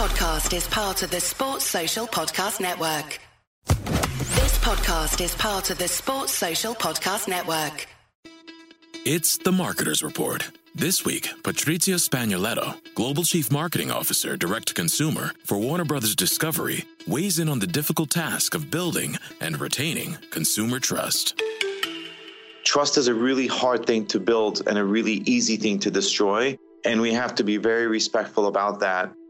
This podcast is part of the Sports Social Podcast Network. This podcast is part of the Sports Social Podcast Network. It's the Marketer's Report. This week, Patrizia Spagnoletto, Global Chief Marketing Officer, Direct to Consumer for Warner Brothers Discovery, weighs in on the difficult task of building and retaining consumer trust. Trust is a really hard thing to build and a really easy thing to destroy. And we have to be very respectful about that.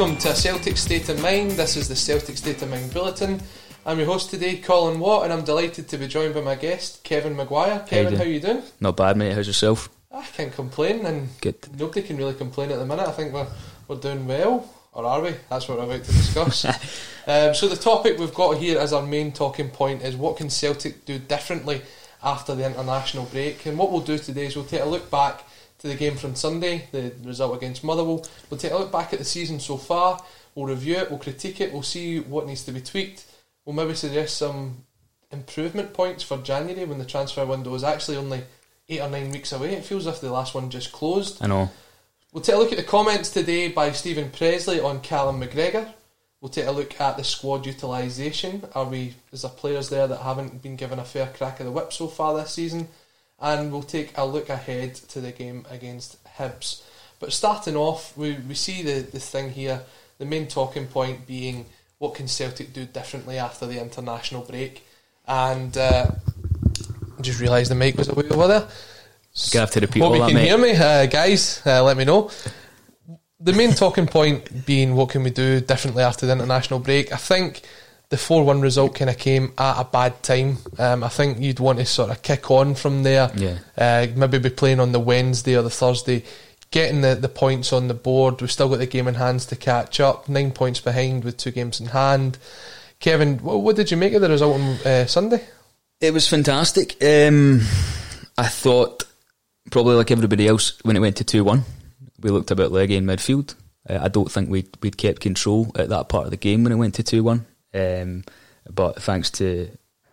Welcome to Celtic State of Mind. This is the Celtic State of Mind Bulletin. I'm your host today, Colin Watt, and I'm delighted to be joined by my guest, Kevin McGuire. Kevin, how, you you doing? Not bad, mate. How's yourself? I can't complain, and Good. nobody can really complain at the minute. I think we're, we're doing well, or are we? That's what we're about to discuss. um, so the topic we've got here as our main talking point is what can Celtic do differently after the international break? And what we'll do today is we'll take a look back to the game from Sunday, the result against Motherwell. We'll take a look back at the season so far. We'll review it. We'll critique it. We'll see what needs to be tweaked. We'll maybe suggest some improvement points for January when the transfer window is actually only eight or nine weeks away. It feels as if the last one just closed. I know. We'll take a look at the comments today by Stephen Pressley on Callum McGregor. We'll take a look at the squad utilisation. Are we is there players there that haven't been given a fair crack of the whip so far this season? And we'll take a look ahead to the game against Hibs. But starting off, we, we see the, the thing here, the main talking point being what can Celtic do differently after the international break. And uh, I just realised the mic was away over there. Gonna have to repeat Hope all you that, can mate. hear me, uh, guys. Uh, let me know. The main talking point being what can we do differently after the international break. I think the 4 1 result kind of came at a bad time. Um, I think you'd want to sort of kick on from there. Yeah. Uh, maybe be playing on the Wednesday or the Thursday, getting the, the points on the board. We've still got the game in hands to catch up. Nine points behind with two games in hand. Kevin, what, what did you make of the result on uh, Sunday? It was fantastic. Um, I thought, probably like everybody else, when it went to 2 1, we looked a bit leggy in midfield. Uh, I don't think we'd, we'd kept control at that part of the game when it went to 2 1. Um, but thanks to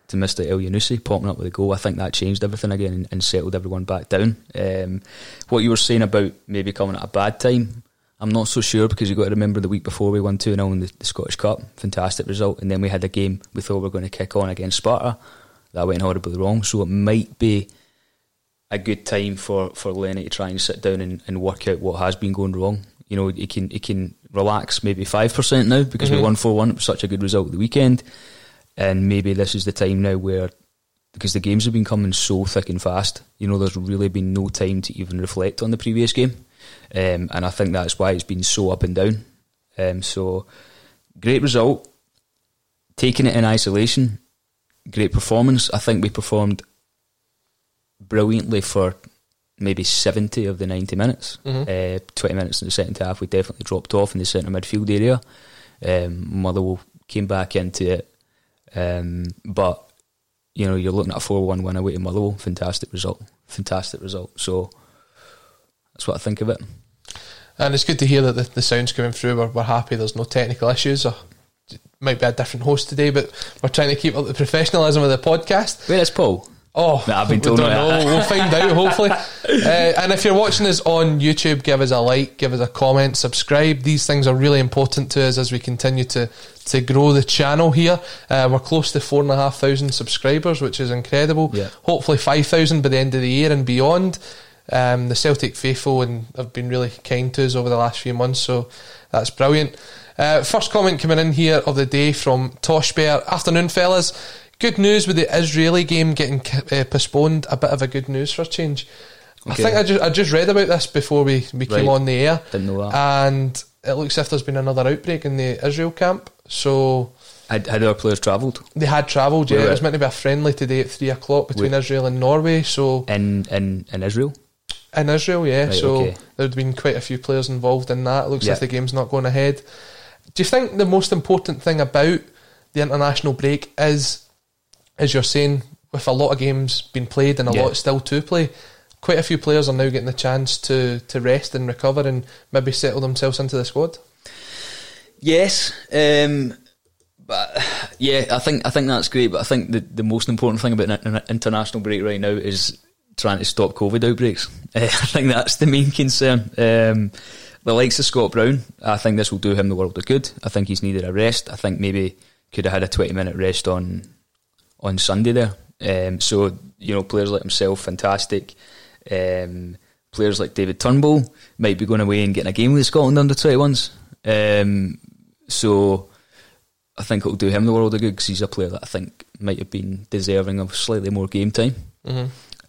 to Mr. El popping up with a goal, I think that changed everything again and, and settled everyone back down. Um, what you were saying about maybe coming at a bad time, I'm not so sure because you've got to remember the week before we won 2 0 in the, the Scottish Cup, fantastic result, and then we had a game we thought we were going to kick on against Sparta. That went horribly wrong, so it might be a good time for, for Lenny to try and sit down and, and work out what has been going wrong. You know, he can he can relax maybe five percent now because we Mhm. won four one. It was such a good result at the weekend, and maybe this is the time now where because the games have been coming so thick and fast. You know, there's really been no time to even reflect on the previous game, um, and I think that's why it's been so up and down. Um, so great result, taking it in isolation, great performance. I think we performed brilliantly for maybe 70 of the 90 minutes. Uh, 20 minutes in the second half, we definitely dropped off in the centre midfield area. Um, Motherwell came back into it. Um, but, you know, you're looking at a 4 1 win away to Motherwell. Fantastic result. Fantastic result. So that's what I think of it. And it's good to hear that the, the sound's coming through. We're, we're happy there's no technical issues. Or it might be a different host today, but we're trying to keep up the professionalism of the podcast. Where is Paul? Oh, Nah, I've been we told don't know. We'll find out hopefully. Uh, and if you're watching us on YouTube, give us a like, give us a comment, subscribe. These things are really important to us as we continue to to grow the channel here. Uh, we're close to four and a half thousand subscribers, which is incredible. Yeah. Hopefully five thousand by the end of the year and beyond. Um, the Celtic faithful and have been really kind to us over the last few months, so that's brilliant. Uh, first comment coming in here of the day from Tosh Bear. Afternoon, fellas. Good news with the Israeli game getting uh, postponed. A bit of a good news for a change. I think I just I just read about this before we, we came on the air. Didn't know that. And it looks as if there's been another outbreak in the Israel camp. So Had, had our players travelled they had travelled, yeah. Where It was meant to be a friendly today at three o'clock between Where- Israel and Norway. So in, in, in Israel? in Israel, yeah. Right, so okay. there'd been quite a few players involved in that. It looks Yeah. like the game's not going ahead. Do you think the most important thing about the international break is, as you're saying, with a lot of games being played and a Yeah. lot still to play, quite a few players are now getting the chance to, to rest and recover and maybe settle themselves into the squad? Yes, um, but yeah, I think I think that's great. But I think the, the most important thing about an international break right now is trying to stop COVID outbreaks. Uh, I think that's the main concern. Um, the likes of Scott Brown, I think this will do him the world of good. I think he's needed a rest. I think maybe could have had a twenty minute rest on on Sunday there. Um, so you know, players like himself, fantastic. Um, players like David Turnbull might be going away and getting a game with Scotland under twenty ones. Um, so I think it'll do him the world of good because he's a player that I think might have been deserving of slightly more game time.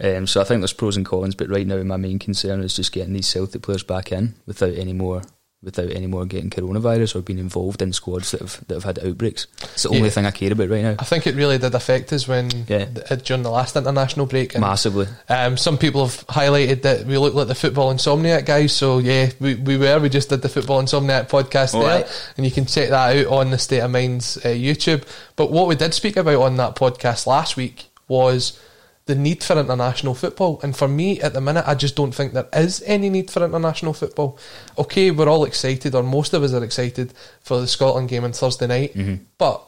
Um, so I think there's pros and cons, but right now my main concern is just getting these Celtic players back in without any more without any more getting coronavirus or being involved in squads that have that have had outbreaks. It's the only Yeah. thing I care about right now. I think it really did affect us when Yeah. th- during the last international break. And Massively. Um, some people have highlighted that we look like the football insomniac guys. So yeah, we, we were. We just did the football insomniac podcast All there, right. and you can check that out on the State of Mind's uh, YouTube. But what we did speak about on that podcast last week was the need for international football. And for me, at the minute, I just don't think there is any need for international football. Okay, we're all excited, or most of us are excited for the Scotland game on Thursday night, Mm-hmm. but.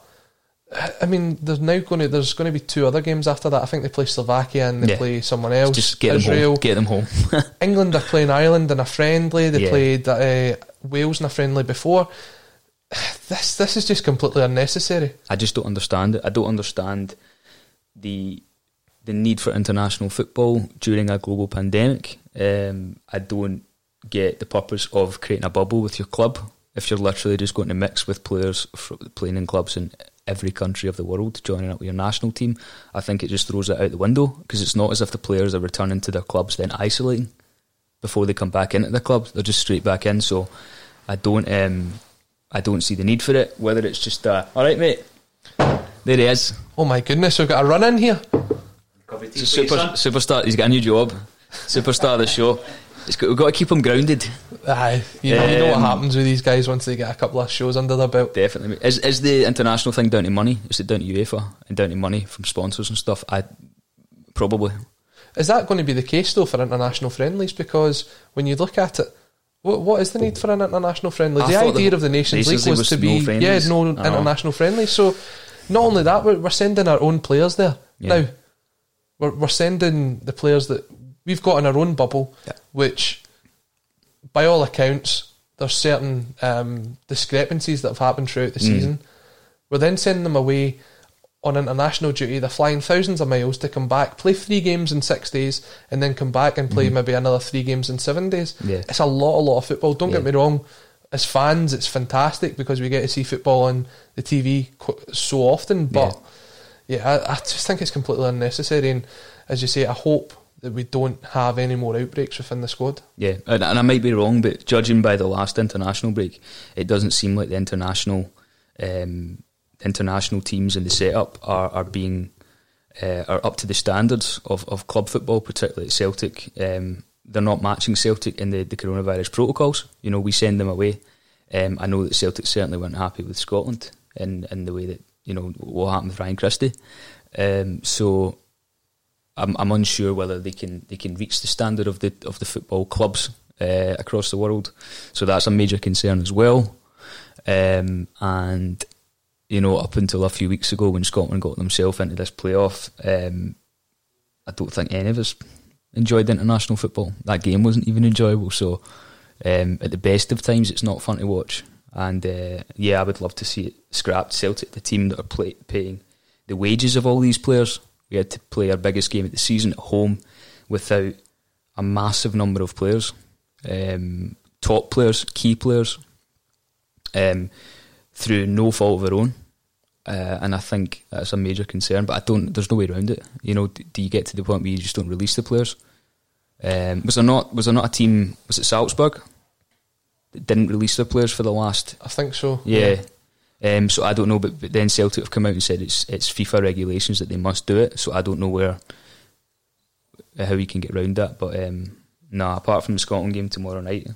I mean, there's now going to there's going to be two other games after that. I think they play Slovakia and they Yeah. play someone else. Just get them home. Get them home. England are playing Ireland in a friendly. They Yeah. played uh, Wales in a friendly before. This this is just completely unnecessary. I just don't understand it. I don't understand the the need for international football during a global pandemic. Um, I don't get the purpose of creating a bubble with your club if you're literally just going to mix with players playing in clubs in every country of the world, joining up with your national team. I think it just throws it out the window because it's not as if the players are returning to their clubs then isolating before they come back into the club. They're just straight back in. So I don't um, I don't see the need for it. Whether it's just uh, all right, mate. There he is. Oh my goodness, we've got a run in here. He's a super, superstar. He's got a new job. Superstar of the show. It's got, we've got to keep him grounded. Aye, you know, you know what Um, happens with these guys once they get a couple of shows under their belt. Definitely. Is is the international thing down to money? Is it down to UEFA and down to money from sponsors and stuff? I probably. Is that going to be the case though for international friendlies? Because when you look at it, what, what is the need for an international friendly? I The idea the of the Nations Nations League League was, was to be friendlies. yeah no I know. international friendly. So not only that, we're, we're sending our own players there Yeah. now. We're we're sending the players that we've got in our own bubble, Yeah. which by all accounts there's certain um, discrepancies that have happened throughout the Mm. season. We're then sending them away on international duty. They're flying thousands of miles to come back, play three games in six days, and then come back and play maybe another three games in seven days. Yeah. It's a lot, a lot of football. Don't get me wrong. As fans, it's fantastic because we get to see football on the TV qu- so often. But yeah, I, I just think it's completely unnecessary. And as you say, I hope that we don't have any more outbreaks within the squad. Yeah, and, and I might be wrong, but judging by the last international break, it doesn't seem like the international um, international teams in the setup are are being uh, are up to the standards of, of club football, particularly at Celtic. Um, they're not matching Celtic in the, the coronavirus protocols. You know, we send them away. Um, I know that Celtic certainly weren't happy with Scotland in, in the way that, you know, what happened with Ryan Christie. Um, so I'm, I'm unsure whether they can they can reach the standard of the of the football clubs uh, across the world. So that's a major concern as well. Um, and you know, up until a few weeks ago when Scotland got themselves into this playoff, um, I don't think any of us enjoyed international football. That game wasn't even enjoyable. So um, at the best of times, it's not fun to watch. And uh, yeah, I would love to see it scrapped. Celtic, the team that are play, paying the wages of all these players, we had to play our biggest game of the season at home without a massive number of players, um, top players, key players, um, through no fault of their own. Uh, and I think that's a major concern. But I don't. There's no way around it. You know, do, do you get to the point where you just don't release the players? Um, was there not? Was there not a team? Was it Salzburg? Didn't release their players for the last. I think so. Yeah. Um, so I don't know, but, but then Celtic have come out and said it's it's FIFA regulations that they must do it. So I don't know where how we can get around that. But um, no, nah, apart from the Scotland game tomorrow night,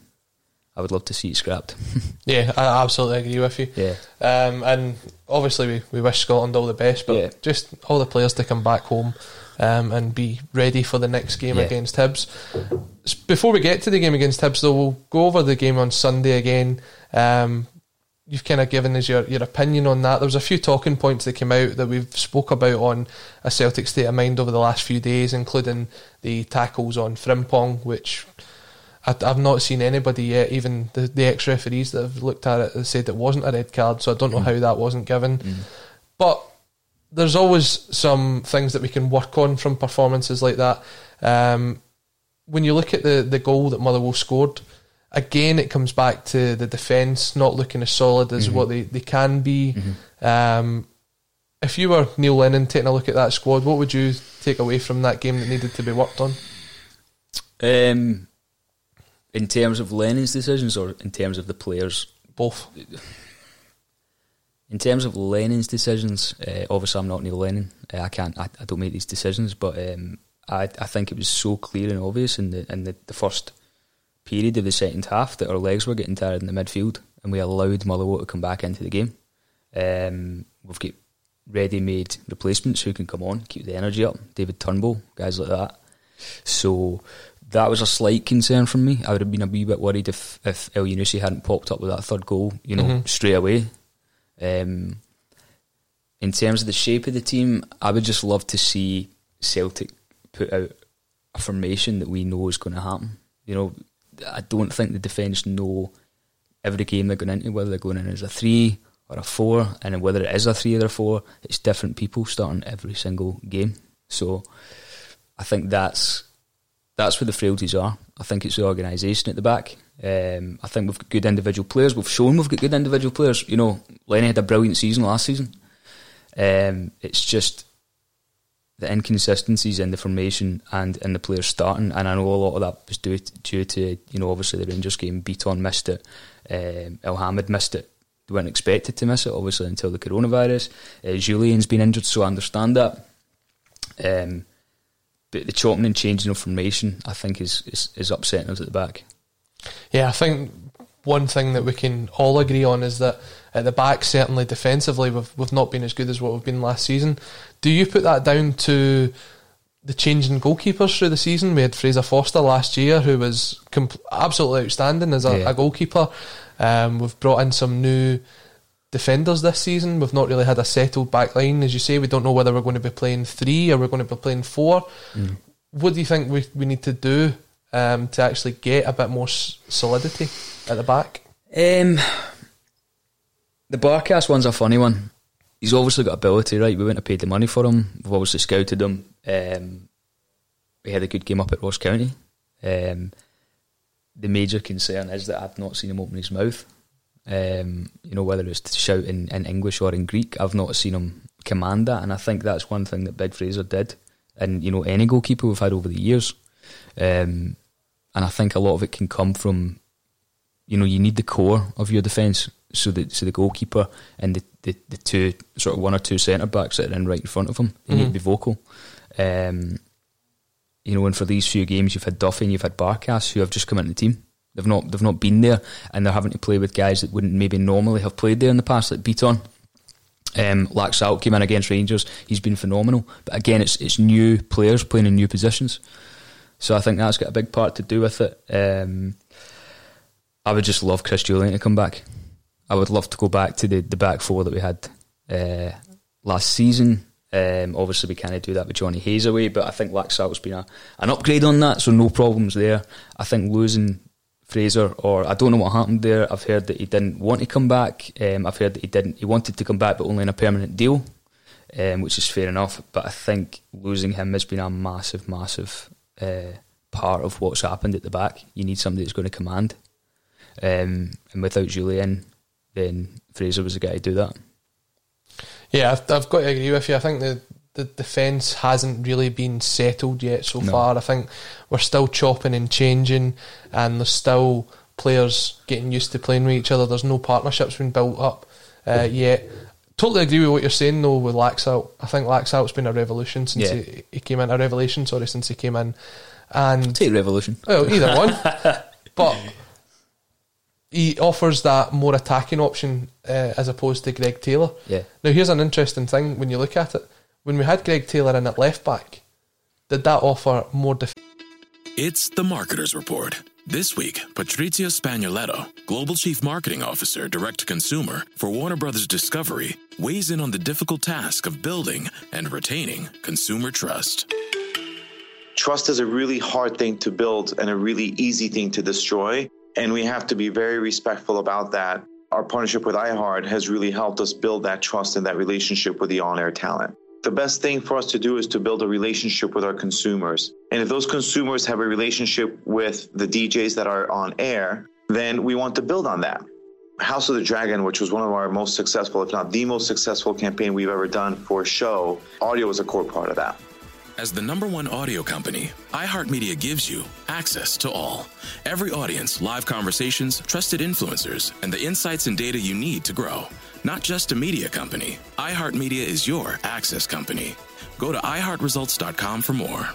I would love to see it scrapped. yeah, I absolutely agree with you. Yeah. Um, and obviously, we, we wish Scotland all the best, but Yeah. just all the players to come back home um, and be ready for the next game Yeah. against Hibs. Before we get to the game against Hibs, though, we'll go over the game on Sunday again. Um, you've kind of given us your, your opinion on that. There was a few talking points that came out that we've spoke about on a Celtic state of mind over the last few days, including the tackles on Frimpong, which I, I've not seen anybody yet, even the, the ex referees that have looked at it, have said it wasn't a red card, so I don't know how that wasn't given. But there's always some things that we can work on from performances like that. Um, when you look at the, the goal that Motherwell scored, again, it comes back to the defence not looking as solid as what they, they can be. Um, if you were Neil Lennon taking a look at that squad, what would you take away from that game that needed to be worked on? Um, in terms of Lennon's decisions, or in terms of the players, Both. In terms of Lennon's decisions, uh, obviously I'm not Neil Lennon. Uh, I can't. I, I don't make these decisions, but um, I, I think it was so clear and obvious in the in the, the first period of the second half that our legs were getting tired in the midfield, and we allowed Motherwell to come back into the game. Um, we've got ready-made replacements who can come on, keep the energy up. David Turnbull, guys like that. So that was a slight concern from me. I would have been a wee bit worried if if Elyounoussi hadn't popped up with that third goal, you know, Mhm. straight away. Um, in terms of the shape of the team, I would just love to see Celtic put out a formation that we know is going to happen. You know, I don't think the defence know every game they're going into, whether they're going in as a three or a four, and whether it is a three or a four, it's different people starting every single game. So I think that's that's where the frailties are. I think it's the organisation at the back. Um, I think we've got good individual players. We've shown we've got good individual players. You know, Lenny had a brilliant season last season. Um, it's just the inconsistencies in the formation and in the players starting. And I know a lot of that was due to, due to you know obviously the Rangers game. Bitton missed it. Um, Elhamed missed it. They weren't expected to miss it obviously until the coronavirus. Uh, Jullien's been injured, so I understand that. Um, but the chopping and changing of formation, I think, is, is, is upsetting us at the back. Yeah, I think one thing that we can all agree on is that at the back, certainly defensively, we've we've not been as good as what we've been last season. Do you put that down to the change in goalkeepers through the season? We had Fraser Forster last year, who was compl- absolutely outstanding as a, Yeah. a goalkeeper. Um, we've brought in some new defenders this season. We've not really had a settled back line, as you say. We don't know whether we're going to be playing three or we're going to be playing four. What do you think we we need to do um, to actually get a bit more solidity at the back? Um, the Barkas one's a funny one. He's obviously got ability, right? We wouldn't have paid the money for him. We've obviously scouted him. Um, we had a good game up at Ross County. Um, the major concern is that I've not seen him open his mouth. Um, you know, whether it's to shout in, in English or in Greek, I've not seen him command that, and I think that's one thing that Big Fraser did, and you know, any goalkeeper we've had over the years. Um, and I think a lot of it can come from you know, you need the core of your defence. So the so the goalkeeper and the, the, the two sort of one or two centre backs that are in right in front of him, you need to be vocal. Um, you know, and for these few games, you've had Duffy and you've had Barkas who have just come into the team. They've not they've not been there, and they're having to play with guys that wouldn't maybe normally have played there in the past, like Bitton. Um, Laxalt came in against Rangers. He's been phenomenal, but again, it's it's new players playing in new positions. So I think that's got a big part to do with it. Um, I would just love Chris Jullien to come back. I would love to go back to the, the back four that we had uh, last season. Um, obviously, we can't do that with Johnny Hayes away, but I think Laxalt's been a, an upgrade on that, so no problems there. I think losing Fraser, or I don't know what happened there. I've heard that he didn't want to come back. Um, I've heard that he didn't. He wanted to come back, but only in a permanent deal, um, which is fair enough. But I think losing him has been a massive, massive uh, part of what's happened at the back. You need somebody that's going to command, um, and without Jullien, then Fraser was the guy to do that. Yeah, I've, I've got to agree with you. I think the the defence hasn't really been settled yet so no. far. I think we're still chopping and changing, and there's still players getting used to playing with each other. There's no partnerships been built up uh, yet. Totally agree with what you're saying though with Laxalt. I think Laxalt's been a revolution since yeah. he, he, came in. A revelation, sorry, since he came in. And take revolution. Well, either one. but he offers that more attacking option uh, as opposed to Greg Taylor. Yeah. Now here's an interesting thing when you look at it when we had Greg Taylor in at left back, did that offer more defence? It's the Marketer's Report. This week, Patrizia Spagnoletto, Global Chief Marketing Officer, Direct to Consumer for Warner Brothers Discovery, weighs in on the difficult task of building and retaining consumer trust. Trust is a really hard thing to build and a really easy thing to destroy. And we have to be very respectful about that. Our partnership with iHeart has really helped us build that trust and that relationship with the on air talent the best thing for us to do is to build a relationship with our consumers. And if those consumers have a relationship with the DJs that are on air, then we want to build on that. House of the Dragon, which was one of our most successful, if not the most successful campaign we've ever done for a show, audio was a core part of that. As the number one audio company, iHeartMedia gives you access to all. Every audience, live conversations, trusted influencers, and the insights and data you need to grow. Not just a media company, iHeartMedia is your access company. Go to iHeartResults.com for more.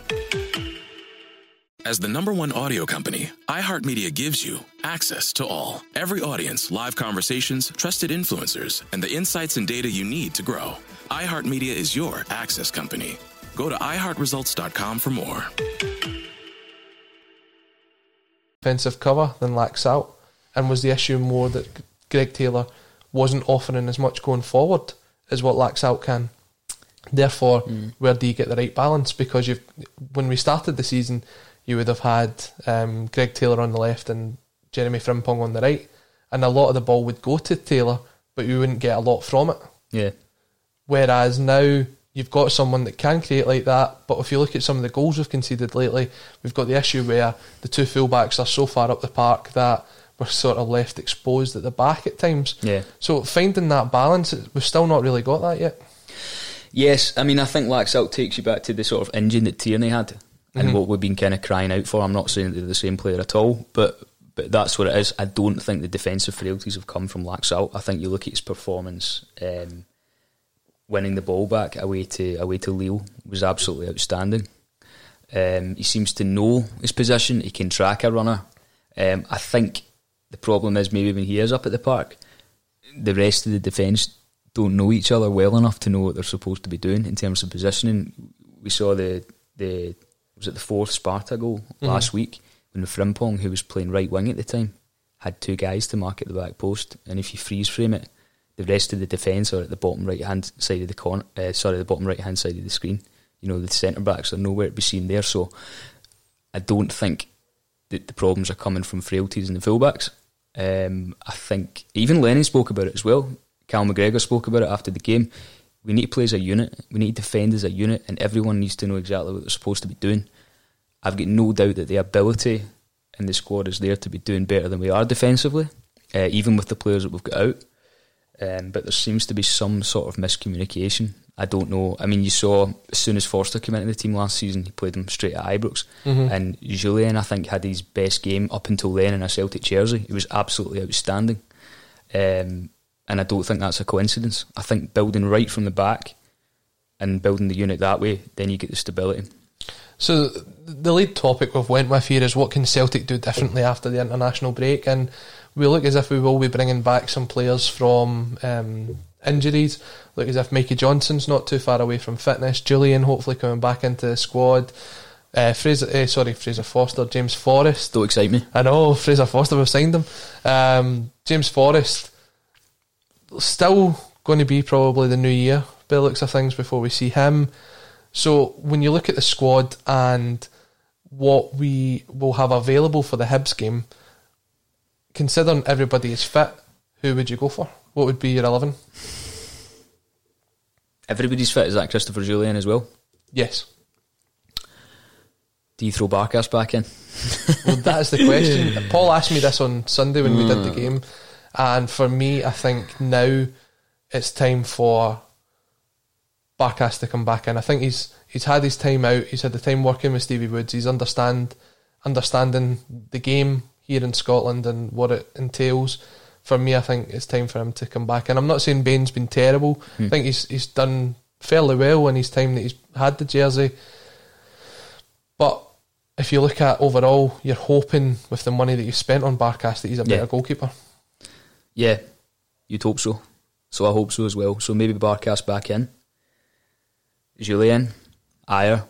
As the number one audio company, iHeartMedia gives you access to all. Every audience, live conversations, trusted influencers, and the insights and data you need to grow. iHeartMedia is your access company. Go to iHeartResults.com for more. Offensive cover than Laxalt, and was the issue more that Greg Taylor wasn't offering as much going forward as what Laxalt can. Therefore, mm. where do you get the right balance? Because you've when we started the season, you would have had um, Greg Taylor on the left and Jeremy Frimpong on the right, and a lot of the ball would go to Taylor, but you wouldn't get a lot from it. Yeah. Whereas now you've got someone that can create like that, but if you look at some of the goals we've conceded lately, we've got the issue where the two fullbacks are so far up the park that we're sort of left exposed at the back at times. Yeah. So finding that balance, we've still not really got that yet. Yes, I mean I think Laxalt takes you back to the sort of engine that Tierney had and mm-hmm. what we've been kind of crying out for. I'm not saying they're the same player at all, but but that's what it is. I don't think the defensive frailties have come from Laxalt. I think you look at his performance, um, winning the ball back away to away to Lille was absolutely outstanding. Um, he seems to know his position. He can track a runner. Um, I think the problem is maybe when he is up at the park, the rest of the defence don't know each other well enough to know what they're supposed to be doing in terms of positioning. We saw the the was it the fourth Sparta goal mm-hmm. last week when the Frimpong, who was playing right wing at the time, had two guys to mark at the back post, and if you freeze frame it, the rest of the defence are at the bottom right hand side of the corner. Uh, sorry, the bottom right hand side of the screen. You know the centre backs are nowhere to be seen there. So I don't think that the problems are coming from frailties in the fullbacks. Um, I think even Lennon spoke about it as well. Cal McGregor spoke about it after the game. We need to play as a unit. We need to defend as a unit, and everyone needs to know exactly what they're supposed to be doing. I've got no doubt that the ability in the squad is there to be doing better than we are defensively, uh, even with the players that we've got out. Um, but there seems to be some sort of miscommunication I don't know. I mean, you saw as soon as Forster came into the team last season, he played him straight at Ibrox. Mm-hmm. And Jullien, I think, had his best game up until then in a Celtic jersey. He was absolutely outstanding. Um, and I don't think that's a coincidence. I think building right from the back and building the unit that way, then you get the stability. So the lead topic we've went with here is what can Celtic do differently after the international break, and we look as if we will be bringing back some players from um, injuries. Look as if Mikey Johnston's not too far away from fitness. Jullien hopefully coming back into the squad. Uh, Fraser, uh, sorry, Fraser Forster, James Forrest. Don't excite me. I know Fraser Forster. We've signed him. Um, James Forrest still going to be probably the new year. By the looks of things, before we see him. So when you look at the squad and what we will have available for the Hibs game, considering everybody is fit, who would you go for? What would be your eleven? Everybody's fit. Is that Christopher Jullien as well? Yes. Do you throw Barkas back in? Well, that's the question. Paul asked me this on Sunday when we did the hmm. game, and for me, I think now it's time for Barkas to come back in. I think he's he's had his time out. He's had the time working with Stevie Woods. He's understand understanding the game here in Scotland and what it entails. For me, I think it's time for him to come back. And I'm not saying Bain's been terrible. Hmm. I think he's he's done fairly well in his time that he's had the jersey. But if you look at overall, you're hoping with the money that you spent on Barkas that he's a better Yeah. goalkeeper. Yeah, you'd hope so. So I hope so as well. So maybe Barkas back in. Jullien, Ajer,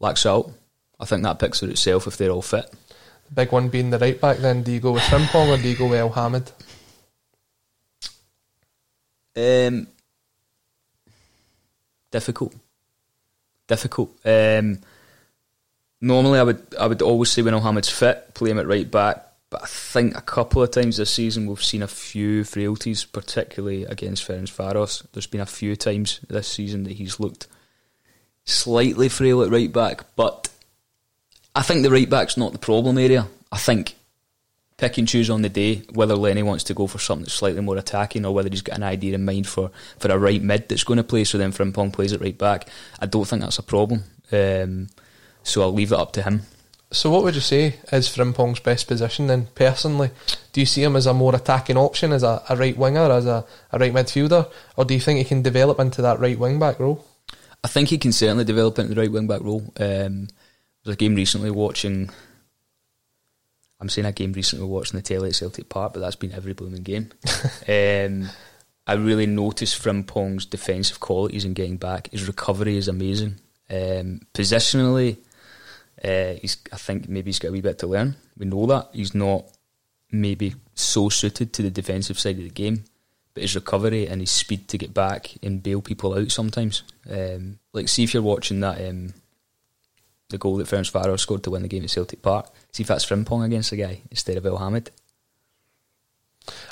Laxalt. I think that picks for itself if they're all fit. The big one being the right back. Then do you go with Frimpong or do you go with Elhamed? Um, difficult, difficult. Um, normally, I would I would always say when Elhamed's fit, play him at right back. But I think a couple of times this season we've seen a few frailties, particularly against Ferencvaros. There's been a few times this season that he's looked slightly frail at right back, but I think the right back's not the problem area. I think pick and choose on the day whether Lenny wants to go for something that's slightly more attacking or whether he's got an idea in mind for, for a right mid that's going to play. So then Frimpong plays at right back. I don't think that's a problem. Um, so I'll leave it up to him. So what would you say is Frimpong's best position then, personally? Do you see him as a more attacking option, as a, a right winger, as a, a right midfielder? Or do you think he can develop into that right wing back role? I think he can certainly develop into the right wing back role. Um, there was a game recently watching. I'm saying a game recently watching the telly at Celtic Park, but that's been every blooming game. um, I really noticed Frimpong's defensive qualities in getting back. His recovery is amazing. Um, positionally, uh, he's. I think maybe he's got a wee bit to learn. We know that he's not maybe so suited to the defensive side of the game, but his recovery and his speed to get back and bail people out sometimes. Um, like, see if you're watching that um, the goal that Ferencvaros scored to win the game at Celtic Park. See if that's Frimpong against the guy instead of Elhamed.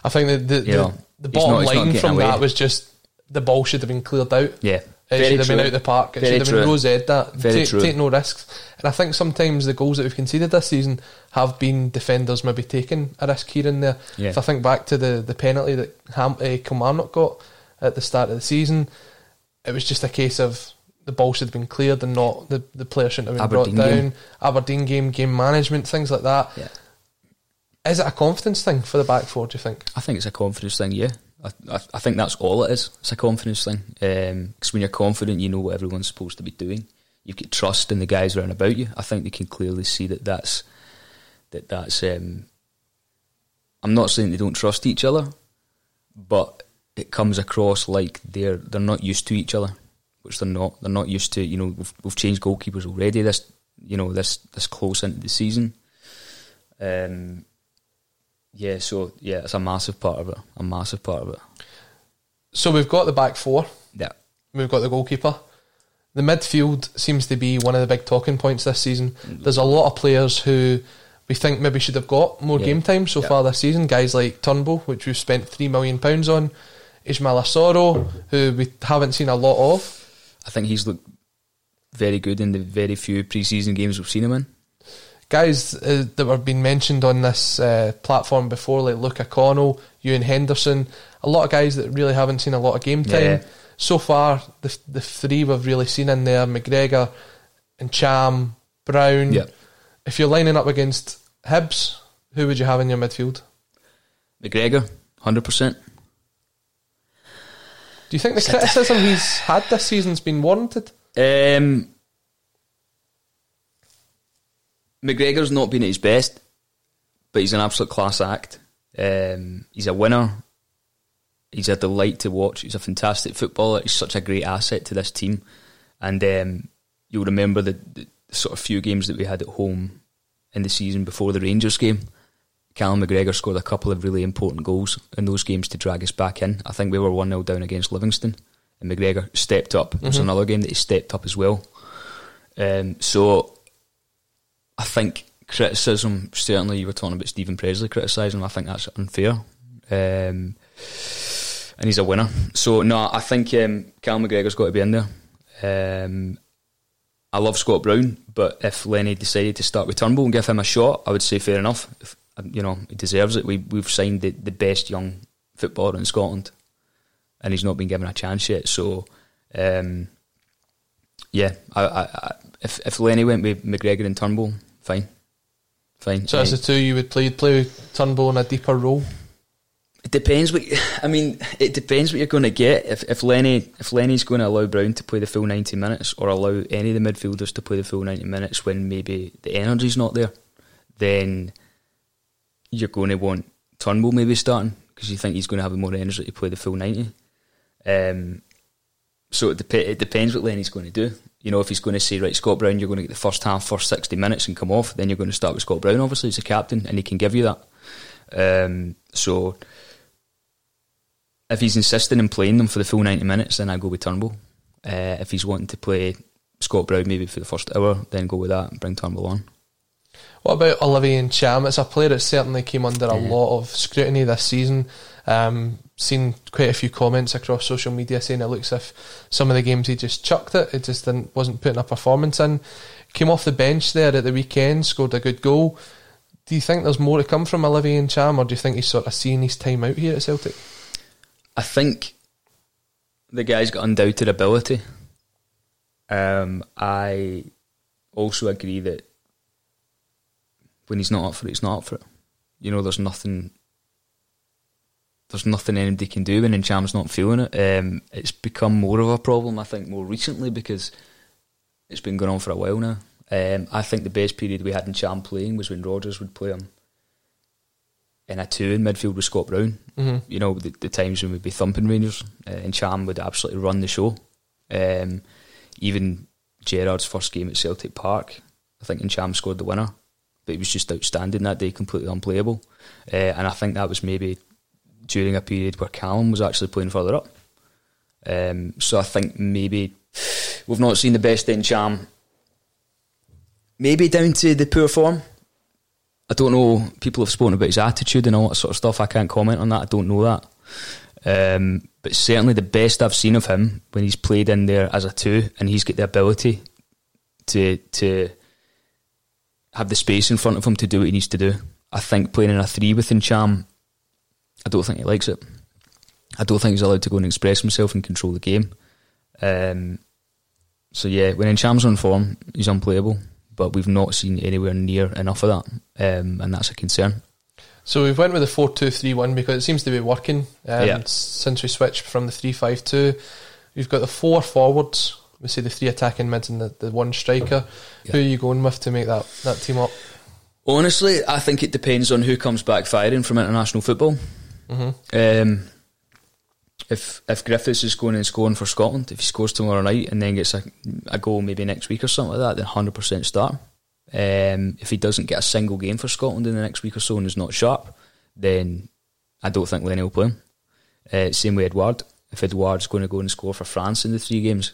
I think the the, the, the bottom not- line from away. that was just the ball should have been cleared out. Yeah, It very should have true. been out the park. It Very should have been true. Rose that. Very take, true. take no risks. And I think sometimes the goals that we've conceded this season have been defenders maybe taking a risk here and there. Yeah. If I think back to the, the penalty that Ham, uh, Kilmarnock got at the start of the season, it was just a case of the ball should have been cleared and not the, the player shouldn't have been Aberdeen brought down. game. Aberdeen game, game management, things like that. Yeah. Is it a confidence thing for the back four, do you think? I think it's a confidence thing, yeah. I, I, think that's all it is. It's a confidence thing. Because when you're confident, you know what everyone's supposed to be doing. You've got trust in the guys around about you. I think they can clearly see that that's that that's. Um, I'm not saying they don't trust each other, but it comes across like they're they're not used to each other, which they're not. They're not used to. You know, we've, we've changed goalkeepers already. This you know this this close into the season. Um, yeah, so yeah, it's a massive part of it. A massive part of it. So we've got the back four. Yeah. We've got the goalkeeper. The midfield seems to be one of the big talking points this season. Mm. There's a lot of players who we think maybe should have got more Yeah. game time so Yeah. far this season. Guys like Turnbull, which we've spent three million pounds on. Ismaila Soro, who we haven't seen a lot of. I think he's looked very good in the very few pre-season games we've seen him in. Guys uh, that were being mentioned on this uh, platform before, like Luca Connell, Ewan Henderson, a lot of guys that really haven't seen a lot of game time. Yeah. So far, the the three we've really seen in there, McGregor and Ntcham, Brown. If you're lining up against Hibs, who would you have in your midfield? McGregor, hundred percent. Do you think the criticism he's had this season's been warranted? Um, McGregor's not been at his best, but he's an absolute class act. Um, he's a winner. He's a delight to watch. He's a fantastic footballer. He's such a great asset to this team. And um, you'll remember the, the, sort of few games that we had at home in the season before the Rangers game. Callum McGregor scored a couple of really important goals in those games to drag us back in. I think we were 1 0 down against Livingston, and McGregor stepped up. It was mm-hmm. another game that he stepped up as well. Um, so I think criticism, certainly you were talking about Stephen Pressley criticising I think that's unfair. Um, and he's a winner. So, no, I think um, Cal McGregor's got to be in there. Um, I love Scott Brown, but if Lenny decided to start with Turnbull and give him a shot, I would say fair enough. If, you know, he deserves it. We, we've signed the, the best young footballer in Scotland, and he's not been given a chance yet. So, um, yeah, I, I, I, if if Lenny went with McGregor and Turnbull, fine, fine. So as the two you would play, you'd play Turnbull in a deeper role. It depends what I mean. It depends what you're going to get. If if Lenny if Lenny's going to allow Brown to play the full ninety minutes, or allow any of the midfielders to play the full ninety minutes when maybe the energy's not there, then you're going to want Turnbull maybe starting because you think he's going to have more energy to play the full ninety. Um, so it, dep- it depends what Lenny's going to do. You know, if he's going to say, right, Scott Brown, you're going to get the first half, first 60 minutes and come off, then you're going to start with Scott Brown, obviously, he's a captain and he can give you that. Um, so if he's insisting in playing them for the full 90 minutes, then I go with Turnbull. Uh, if he's wanting to play Scott Brown maybe for the first hour, then go with that and bring Turnbull on. What about Olivier Ntcham? It's a player that certainly came under a lot of scrutiny this season. Um, seen quite a few comments across social media saying it looks if some of the games he just chucked it. It just didn't, wasn't putting a performance in. Came off the bench there at the weekend, scored a good goal. Do you think there's more to come from Olivier Ntcham, or do you think he's sort of seeing his time out here at Celtic? I think the guy's got undoubted ability. Um, I also agree that when he's not up for it, he's not up for it. You know, there's nothing. There's nothing anybody can do when Ntcham's not feeling it. Um, it's become more of a problem, I think, more recently because it's been going on for a while now. Um, I think the best period we had in Ntcham playing was when Rodgers would play him in a two in midfield with Scott Brown. Mm-hmm. You know, the, the, times when we'd be thumping Rangers, uh, Ntcham would absolutely run the show. Um, even Gerrard's first game at Celtic Park, I think Ntcham scored the winner but he was just outstanding that day, completely unplayable. Uh, and I think that was maybe during a period where Callum was actually playing further up. Um, so I think maybe we've not seen the best in Ntcham. Maybe down to the poor form. I don't know. People have spoken about his attitude and all that sort of stuff. I can't comment on that. I don't know that. Um, but certainly the best I've seen of him when he's played in there as a two and he's got the ability to to have the space in front of him to do what he needs to do. I think playing in a three with Ntcham, I don't think he likes it. I don't think he's allowed to go and express himself and control the game. Um, so yeah, when Ntcham's on form, he's unplayable. But we've not seen anywhere near enough of that, um, and that's a concern. So we've went with the four two three one because it seems to be working um, yeah. since we switched from the three five two. We've got the four forwards we see the three attacking mids and the, the one striker. Yeah. Who are you going with to make that, that team up? Honestly, I think it depends on who comes back firing from international football. Mm-hmm. Um, if if Griffiths is going and scoring for Scotland, if he scores tomorrow night and then gets a, a goal maybe next week or something like that, then hundred percent start. Um, if he doesn't get a single game for Scotland in the next week or so and is not sharp, then I don't think Lenny will play him. Uh, same with Edouard. If Edouard's going to go and score for France in the three games,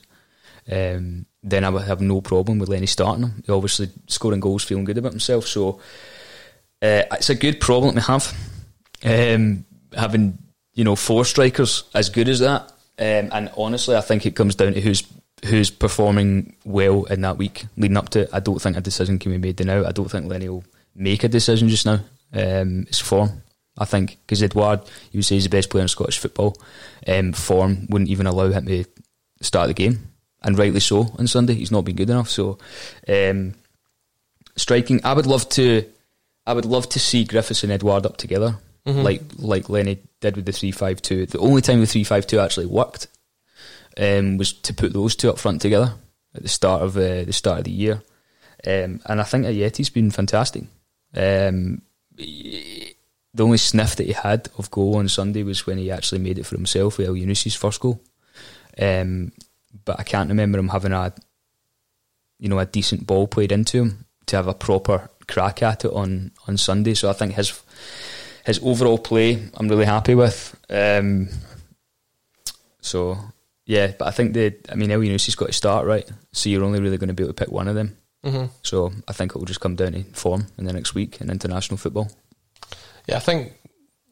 um, then I would have no problem with Lenny starting him. He obviously scoring goals, feeling good about himself. So uh, it's a good problem to have. Um, having you know four strikers as good as that, um, and honestly, I think it comes down to who's who's performing well in that week leading up to it. I don't think a decision can be made now. I don't think Lenny will make a decision just now. Um, it's form. I think because Edouard, you would say he's the best player in Scottish football. Um, form wouldn't even allow him to start the game and rightly so on Sunday. He's not been good enough. So, um, striking. I would love to. I would love to see Griffiths and Edouard up together, mm-hmm. like like Lenny did with the three five two. The only time the three five two actually worked um, was to put those two up front together at the start of uh, the start of the year. Um, and I think Ajeti's been fantastic. Um, the only sniff that he had of goal on Sunday was when he actually made it for himself with Elyounoussi's first goal. Um, but I can't remember him having a, you know, a decent ball played into him to have a proper crack at it on, on Sunday. So I think his his overall play, I'm really happy with. Um, so yeah, but I think the, I mean, Elyounoussi got to start right, so you're only really going to be able to pick one of them. Mm-hmm. So I think it will just come down to form in the next week in international football. Yeah, I think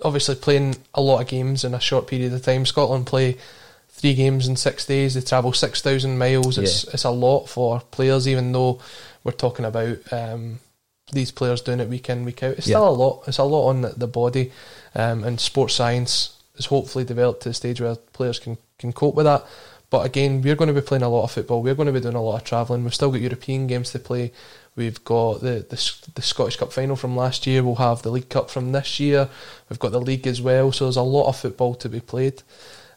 obviously playing a lot of games in a short period of time. Scotland play three games in six days. They travel six thousand miles. It's Yeah. it's a lot for players, even though we're talking about um, these players doing it week in week out. It's Yeah. still a lot. It's a lot on the, the body, um, and sports science is hopefully developed to the stage where players can can cope with that. But again, we're going to be playing a lot of football. We're going to be doing a lot of travelling. We've still got European games to play. We've got the, the the Scottish Cup final from last year. We'll have the League Cup from this year. We've got the league as well. So there's a lot of football to be played.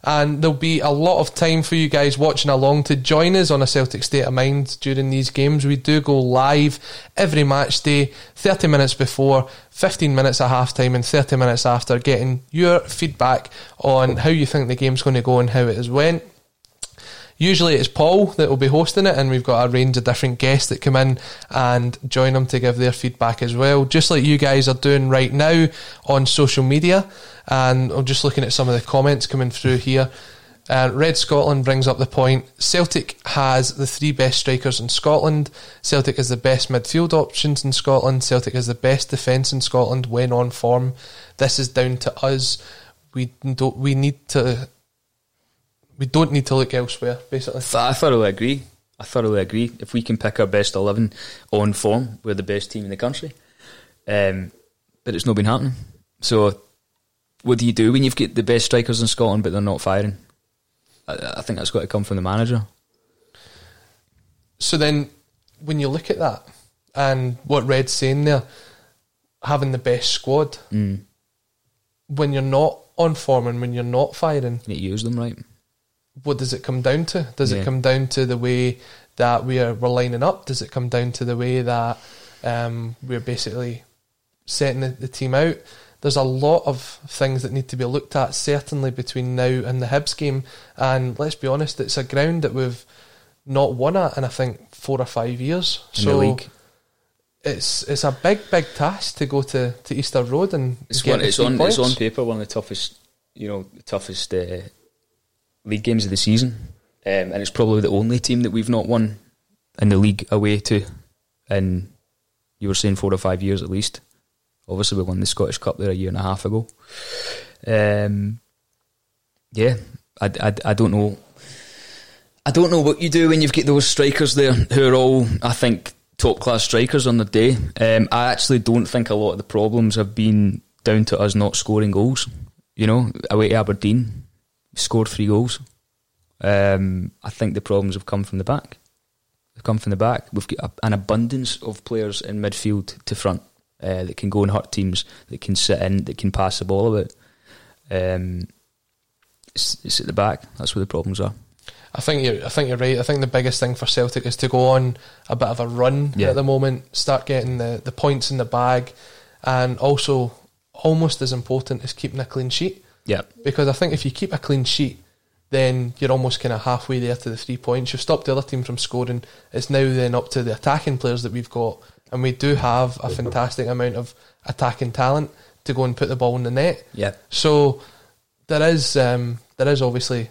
And there'll be a lot of time for you guys watching along to join us on a Celtic State of Mind during these games. We do go live every match day, 30 minutes before, 15 minutes at half time, and 30 minutes after, getting your feedback on how you think the game's going to go and how it has went. Usually it's Paul that will be hosting it, and we've got a range of different guests that come in and join them to give their feedback as well, just like you guys are doing right now on social media. And I'm just looking at some of the comments coming through here. Uh, Red Scotland brings up the point Celtic has the three best strikers in Scotland. Celtic has the best midfield options in Scotland. Celtic has the best defence in Scotland when on form. This is down to us. We. We need to. We don't need to look elsewhere. Basically, I thoroughly agree. I thoroughly agree. If we can pick our best 11 on form, we're the best team in the country. Um, but it's not been happening. So, what do you do when you've got the best strikers in Scotland but they're not firing? I, I think that's got to come from the manager. So then, when you look at that and what Red's saying there, having the best squad, Mm. when you're not on form and when you're not firing, You need to use them right. What does it come down to? Does it come down to the way that we're we're lining up? Does it come down to the way that um, we're basically setting the, the team out? There's a lot of things that need to be looked at, certainly between now and the Hibs game. And let's be honest, it's a ground that we've not won at in I think four or five years. In so it's it's a big big task to go to, to Easter Road and It's get one. the It's on. points. It's on paper one of the toughest. You know, the toughest uh, league games of the season, um, and it's probably the only team that we've not won in the league away to. And you were saying four or five years at least. Obviously, we won the Scottish Cup there a year and a half ago. Um, yeah, I, I, I don't know. I don't know what you do when you've got those strikers there who are all, I think, top class strikers on the day. Um, I actually don't think a lot of the problems have been down to us not scoring goals. You know, away to Aberdeen, scored three goals. Um, I think the problems have come from the back. They've come from the back. We've got a, an abundance of players in midfield to front uh, that can go and hurt teams, that can sit in, that can pass the ball about. Um, it's, it's at the back. That's where the problems are. I think you're. I think you're right. I think the biggest thing for Celtic is to go on a bit of a run Yeah. at the moment, start getting the, the points in the bag, and also almost as important is keeping a clean sheet. Yeah, Because I think if you keep a clean sheet, then you're almost kind of halfway there to the three points. You've stopped the other team from scoring. It's now then up to the attacking players that we've got, and we do have a fantastic amount of attacking talent to go and put the ball in the net. yeah. So there is um, there is obviously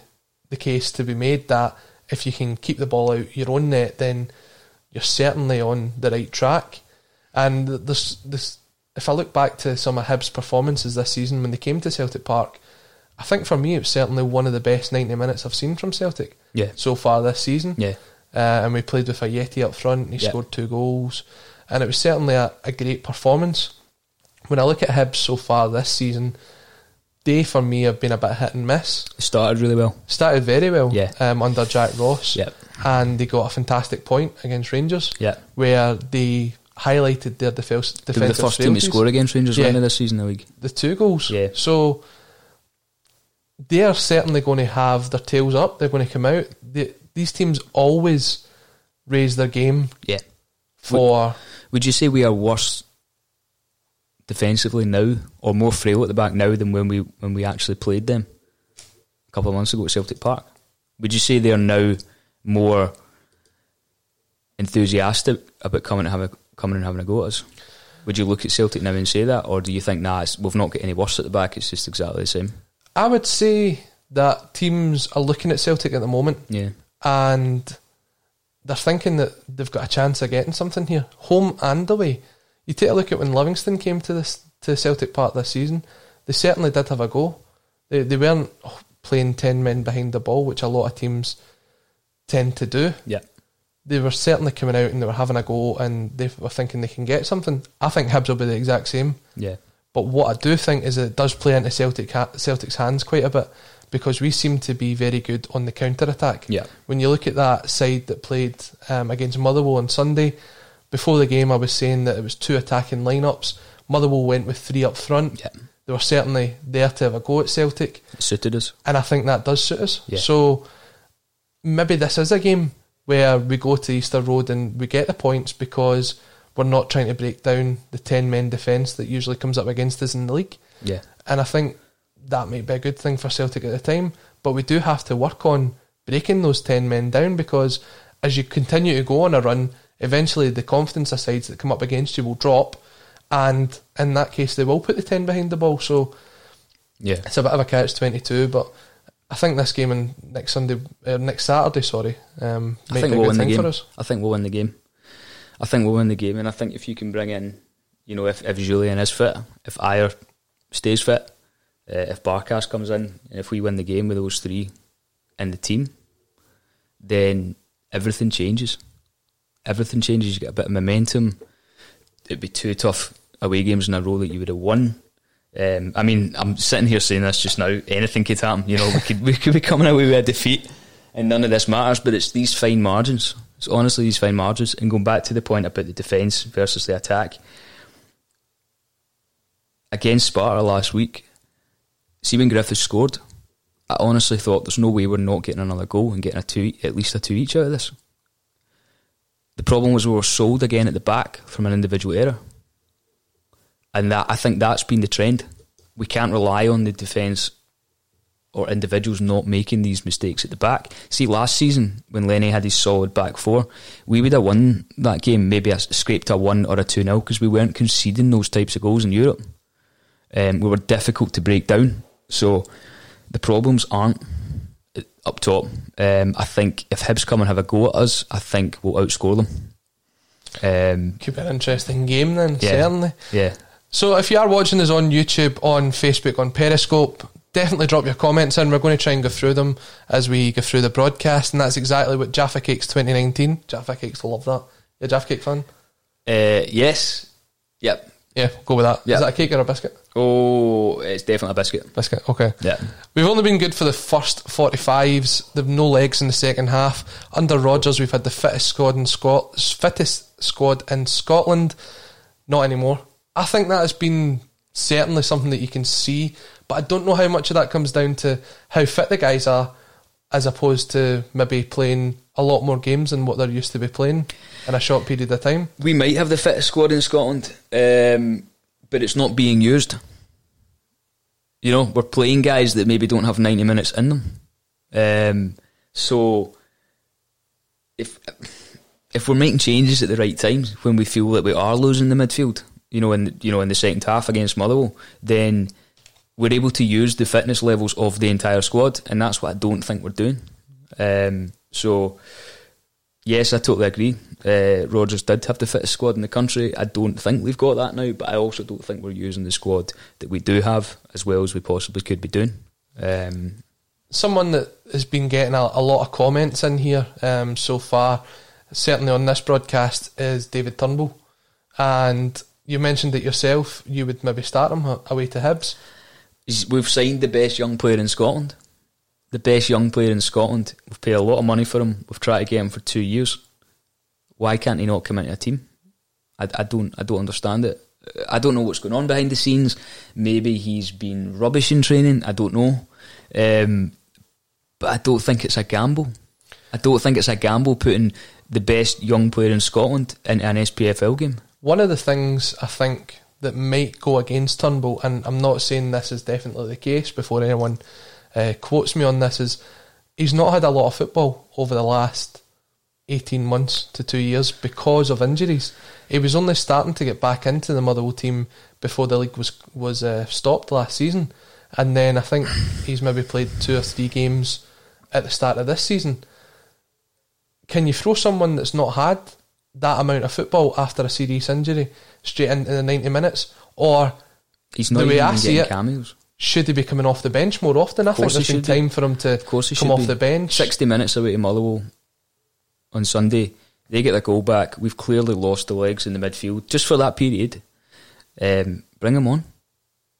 the case to be made that if you can keep the ball out your own net, then you're certainly on the right track. And this this if I look back to some of Hibs' performances this season when they came to Celtic Park, I think for me it was certainly one of the best ninety minutes I've seen from Celtic Yeah. so far this season. Yeah. Uh, and we played with Ajeti up front. He Yeah. scored two goals, and it was certainly a, a great performance. When I look at Hibs so far this season, they for me have been a bit hit and miss. Started really well. Started very well Yeah. um, under Jack Ross, Yep. and they got a fantastic point against Rangers, Yeah. where they highlighted their defense, defensive the first team to score against Rangers Yeah. this season in the league. the two goals. Yeah. So they are certainly going to have their tails up. They're going to come out. They, these teams always raise their game Yeah. for. Would, would you say we are worse defensively now, or more frail at the back now than when we when we actually played them a couple of months ago at Celtic Park? Would you say they are now more enthusiastic about coming and having coming and having a go at us? Would you look at Celtic now and say that, or do you think, nah, we've not got any worse at the back? It's just exactly the same. I would say that teams are looking at Celtic at the moment, Yeah, and they're thinking that they've got a chance of getting something here, home and away. You take a look at when Livingston came to this to Celtic Park this season, they certainly did have a go. They they weren't playing ten men behind the ball, which a lot of teams tend to do. yeah, They were certainly coming out and they were having a go, and they were thinking they can get something. I think Hibs will be the exact same. yeah, But what I do think is that it does play into Celtic ha- Celtic's hands quite a bit because we seem to be very good on the counter attack. yeah, When you look at that side that played um, against Motherwell on Sunday, before the game I was saying that it was two attacking lineups. Motherwell went with three up front. yeah. They were certainly there to have a go at Celtic, It suited us. and I think that does suit us. Yeah. So maybe this is a game where we go to Easter Road and we get the points because we're not trying to break down the ten men defence that usually comes up against us in the league. Yeah, And I think that might be a good thing for Celtic at the time. But we do have to work on breaking those 10 men down because as you continue to go on a run, eventually the confidence of sides that come up against you will drop. And in that case, they will put the 10 behind the ball. So yeah. it's a bit of a catch 22. But I think this game on next Sunday, uh, next Saturday, sorry, um, I think be a we'll good win the game. us. I think we'll win the game. I think we'll win the game, and I think if you can bring in, you know, if, if Jullien is fit, if Ajer stays fit, uh, if Barkas comes in, and if we win the game with those three in the team, then everything changes. Everything changes. You get a bit of momentum. It'd be two tough away games in a row that you would have won. Um, I mean, I'm sitting here saying this just now. Anything could happen. You know, we could we could be coming away with a defeat, and none of this matters. But it's these fine margins. It's honestly these fine margins. And going back to the point about the defence versus the attack, against Sparta last week, see when Griffiths scored, I honestly thought there's no way we're not getting another goal and getting a two, at least a two each out of this. The problem was we were sold again at the back from an individual error, and that I think that's been the trend. We can't rely on the defence or individuals not making these mistakes at the back. See, last season when Lenny had his solid back four, we would have won that game, maybe a, scraped a one or a two 0 because we weren't conceding those types of goals in Europe. Um, we were difficult to break down, so the problems aren't up top. Um, I think if Hibs come and have a go at us, I think we'll outscore them. Um, Could be an interesting game then, Yeah. certainly. yeah, So if you are watching us on YouTube, on Facebook, on Periscope, definitely drop your comments in. We're going to try and go through them as we go through the broadcast, and that's exactly what Jaffa Cakes 2019. Jaffa Cakes love that. A Jaffa Cake fan? uh, yes, yep. Yeah, go with that. Is Yeah. that a cake or a biscuit? Oh, it's definitely a biscuit. Biscuit, okay. Yeah. We've only been good for the first 45s. They've no legs in the second half. Under Rodgers, we've had the fittest squad in Scot- fittest squad in Scotland. Not anymore. I think that has been certainly something that you can see, but I don't know how much of that comes down to how fit the guys are, as opposed to maybe playing a lot more games than what they're used to be playing in a short period of time. We might have the fittest squad in Scotland, um, but it's not being used. You know, we're playing guys that maybe don't have 90 minutes in them. Um, so, if if we're making changes at the right times when we feel that we are losing the midfield, you know, in you know in the second half against Motherwell, then we're able to use the fitness levels of the entire squad, and that's what I don't think we're doing. Um, so, yes, I totally agree. Uh, Rodgers did have the fittest squad in the country. I don't think we've got that now, but I also don't think we're using the squad that we do have as well as we possibly could be doing. Um, someone that has been getting a, a lot of comments in here um, so far, certainly on this broadcast, is David Turnbull. And you mentioned it yourself, you would maybe start him away to Hibs. We've signed the best young player in Scotland. The best young player in Scotland. We've paid a lot of money for him. We've tried to get him for two years. Why can't he not come into a team? I, I don't. I don't understand it. I don't know what's going on behind the scenes. Maybe he's been rubbish in training. I don't know. Um, but I don't think it's a gamble. I don't think it's a gamble putting the best young player in Scotland in an SPFL game. One of the things I think that might go against Turnbull, and I'm not saying this is definitely the case before anyone uh, quotes me on this, is he's not had a lot of football over the last 18 months to two years because of injuries. He was only starting to get back into the Motherwell team before the league was was uh, stopped last season, and then I think he's maybe played two or three games at the start of this season. Can you throw someone that's not had that amount of football after a serious injury straight into the 90 minutes, or He's not The way I see it, cameos. should he be coming off the bench more often? I think there's been should be. time for him to Of course, he come off be. the bench. 60 minutes away to Motherwell on Sunday. They get the goal back. We've clearly lost the legs in the midfield just for that period. Um, bring him on.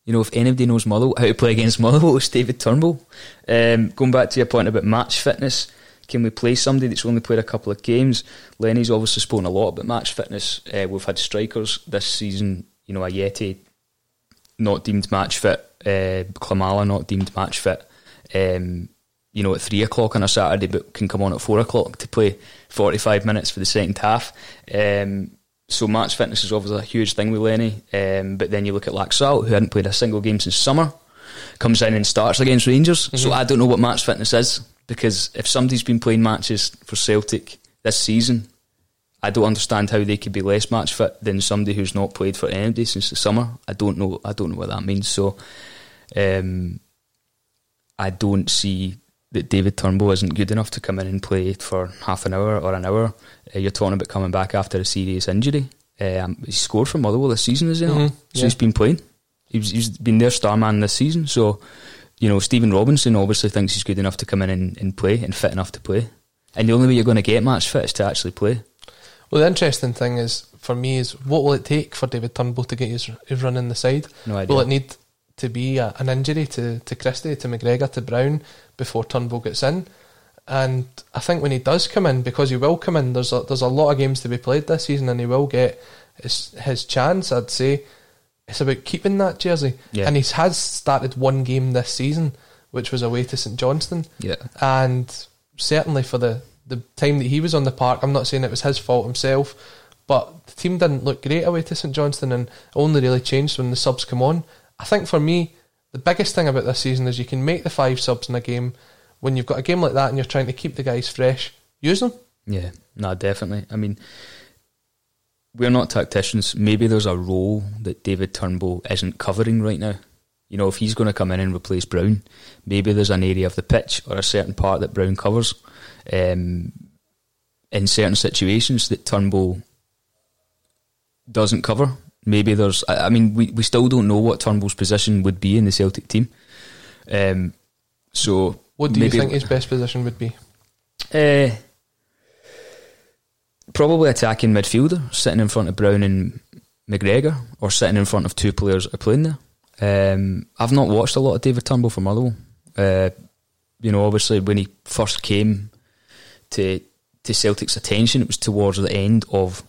You know, if anybody knows Motherwell, how to play against Motherwell, it's David Turnbull. Um, going back to your point about match fitness, can we play somebody that's only played a couple of games? Lenny's obviously spoken a lot about match fitness. Uh, we've had strikers this season, you know, Ajeti not deemed match fit, uh, Klimala not deemed match fit. Um, you know, at three o'clock on a Saturday, but can come on at four o'clock to play 45 minutes for the second half. Um, so match fitness is obviously a huge thing with Lenny. Um, but then you look at Laxalt, who hadn't played a single game since summer, comes in and starts against Rangers. So I don't know what match fitness is because if somebody's been playing matches for Celtic this season, I don't understand how they could be less match fit than somebody who's not played for anybody since the summer. I don't know. I don't know what that means. So, um, I don't see that David Turnbull isn't good enough to come in and play for half an hour or an hour. Uh, you're talking about coming back after a serious injury. Um, he scored for Motherwell this season, is he not? Mhm, So yeah. he's been playing. He's, he's been their star man this season. So, you know, Stephen Robinson obviously thinks he's good enough to come in and, and play and fit enough to play. And the only way you're going to get match fit is to actually play. Well, the interesting thing is for me is what will it take for David Turnbull to get his, his run in the side? No idea. Will it need to be a, an injury to, to Christie, to McGregor, to Brown before Turnbull gets in? And I think when he does come in, because he will come in, there's a, there's a lot of games to be played this season, and he will get his, his chance. I'd say it's about keeping that jersey, Yeah. and he has started one game this season, which was away to St Johnstone Yeah. and certainly for the, the time that he was on the park, I'm not saying it was his fault himself, but the team didn't look great away to St Johnstone and only really changed when the subs come on. I think for me, the biggest thing about this season is you can make the five subs in a game. When you've got a game like that and you're trying to keep the guys fresh, use them. Yeah, no, definitely. I mean, we're not tacticians. Maybe there's a role that David Turnbull isn't covering right now. You know, if he's going to come in and replace Brown, maybe there's an area of the pitch or a certain part that Brown covers um, in certain situations that Turnbull doesn't cover. Maybe there's, I I mean, we, we still don't know what Turnbull's position would be in the Celtic team. Um, so, What do you think his best position would be? uh, probably attacking midfielder, sitting in front of Brown and McGregor, or sitting in front of two players are playing there. Um, I've not watched a lot of David Turnbull for Motherwell. Uh, you know, obviously when he first came to to Celtic's attention, it was towards the end of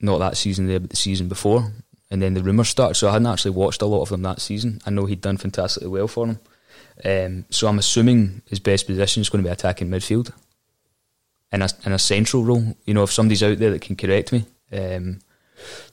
not that season there, but the season before, and then the rumours started. So I hadn't actually watched a lot of them that season. I know he'd done fantastically well for them. Um, so I'm assuming his best position is going to be attacking midfield in a in a central role. You know, if somebody's out there that can correct me, um,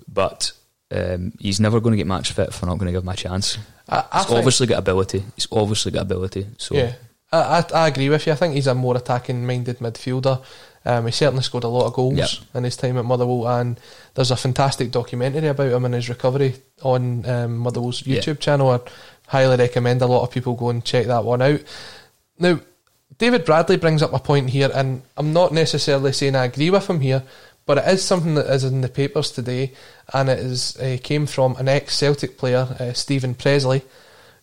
but um, he's never going to get match fit if we're not going to give him a chance. I, I He's obviously got ability. He's obviously got ability. So Yeah, I, I, I agree with you. I think he's a more attacking minded midfielder. Um, he certainly scored a lot of goals Yep. in his time at Motherwell, and there's a fantastic documentary about him and his recovery on um, Motherwell's. YouTube channel. I highly recommend a lot of people go and check that one out. Now, David Bradley brings up a point here, and I'm not necessarily saying I agree with him here, but it is something that is in the papers today, and it is uh, came from an ex Celtic player, uh, Steven Pressley,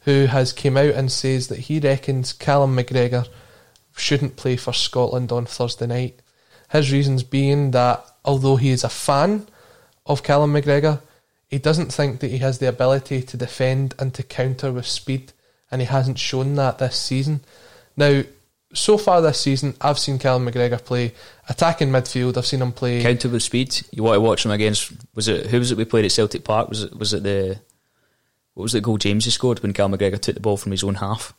who has came out and says that he reckons Callum McGregor shouldn't play for Scotland on Thursday night. His reasons being that although he is a fan of Callum McGregor, he doesn't think that he has the ability to defend and to counter with speed, and he hasn't shown that this season. Now, so far this season, I've seen Callum McGregor play attacking midfield. I've seen him play. counter with speed. You want to watch him against? Was it who was it we played at Celtic Park? Was it was it the what was the goal James he scored when Cal McGregor took the ball from his own half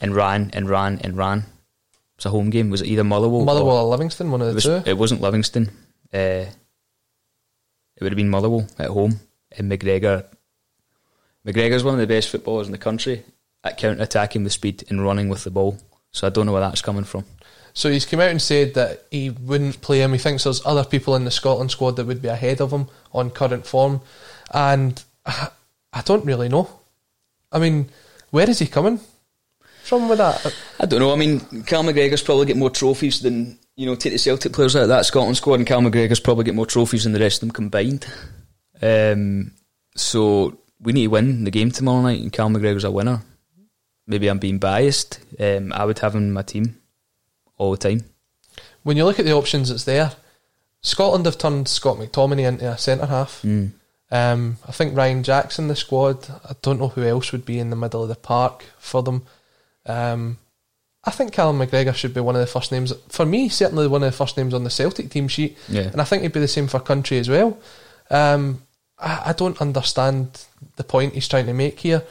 and ran and ran and ran? It was a home game. Was it either Motherwell? Motherwell or Livingston, one of the it, was, two. it wasn't Livingston. Uh, it would have been Motherwell at home. And McGregor, McGregor's one of the best footballers in the country at counter attacking with speed and running with the ball. So I don't know where that's coming from. So he's come out and said that he wouldn't play him. He thinks there's other people in the Scotland squad that would be ahead of him on current form, and I I don't really know. I mean, where is he coming from with that? I don't know. I mean, Cal McGregor's probably get more trophies than you know. Take the Celtic players out of that Scotland squad, and Cal McGregor's probably get more trophies than the rest of them combined. Um, so we need to win the game tomorrow night, and Cal McGregor's a winner. Maybe I'm being biased. Um, I would have him in my team all the time. When you look at the options that's there, Scotland have turned Scott McTominay into a centre half. Mm. Um, I think Ryan Jackson, the squad. I don't know who else would be in the middle of the park for them. Um, I think Callum McGregor should be one of the first names. For me, certainly one of the first names on the Celtic team sheet. Yeah. And I think he'd be the same for country as well. Um, I, I don't understand the point he's trying to make here.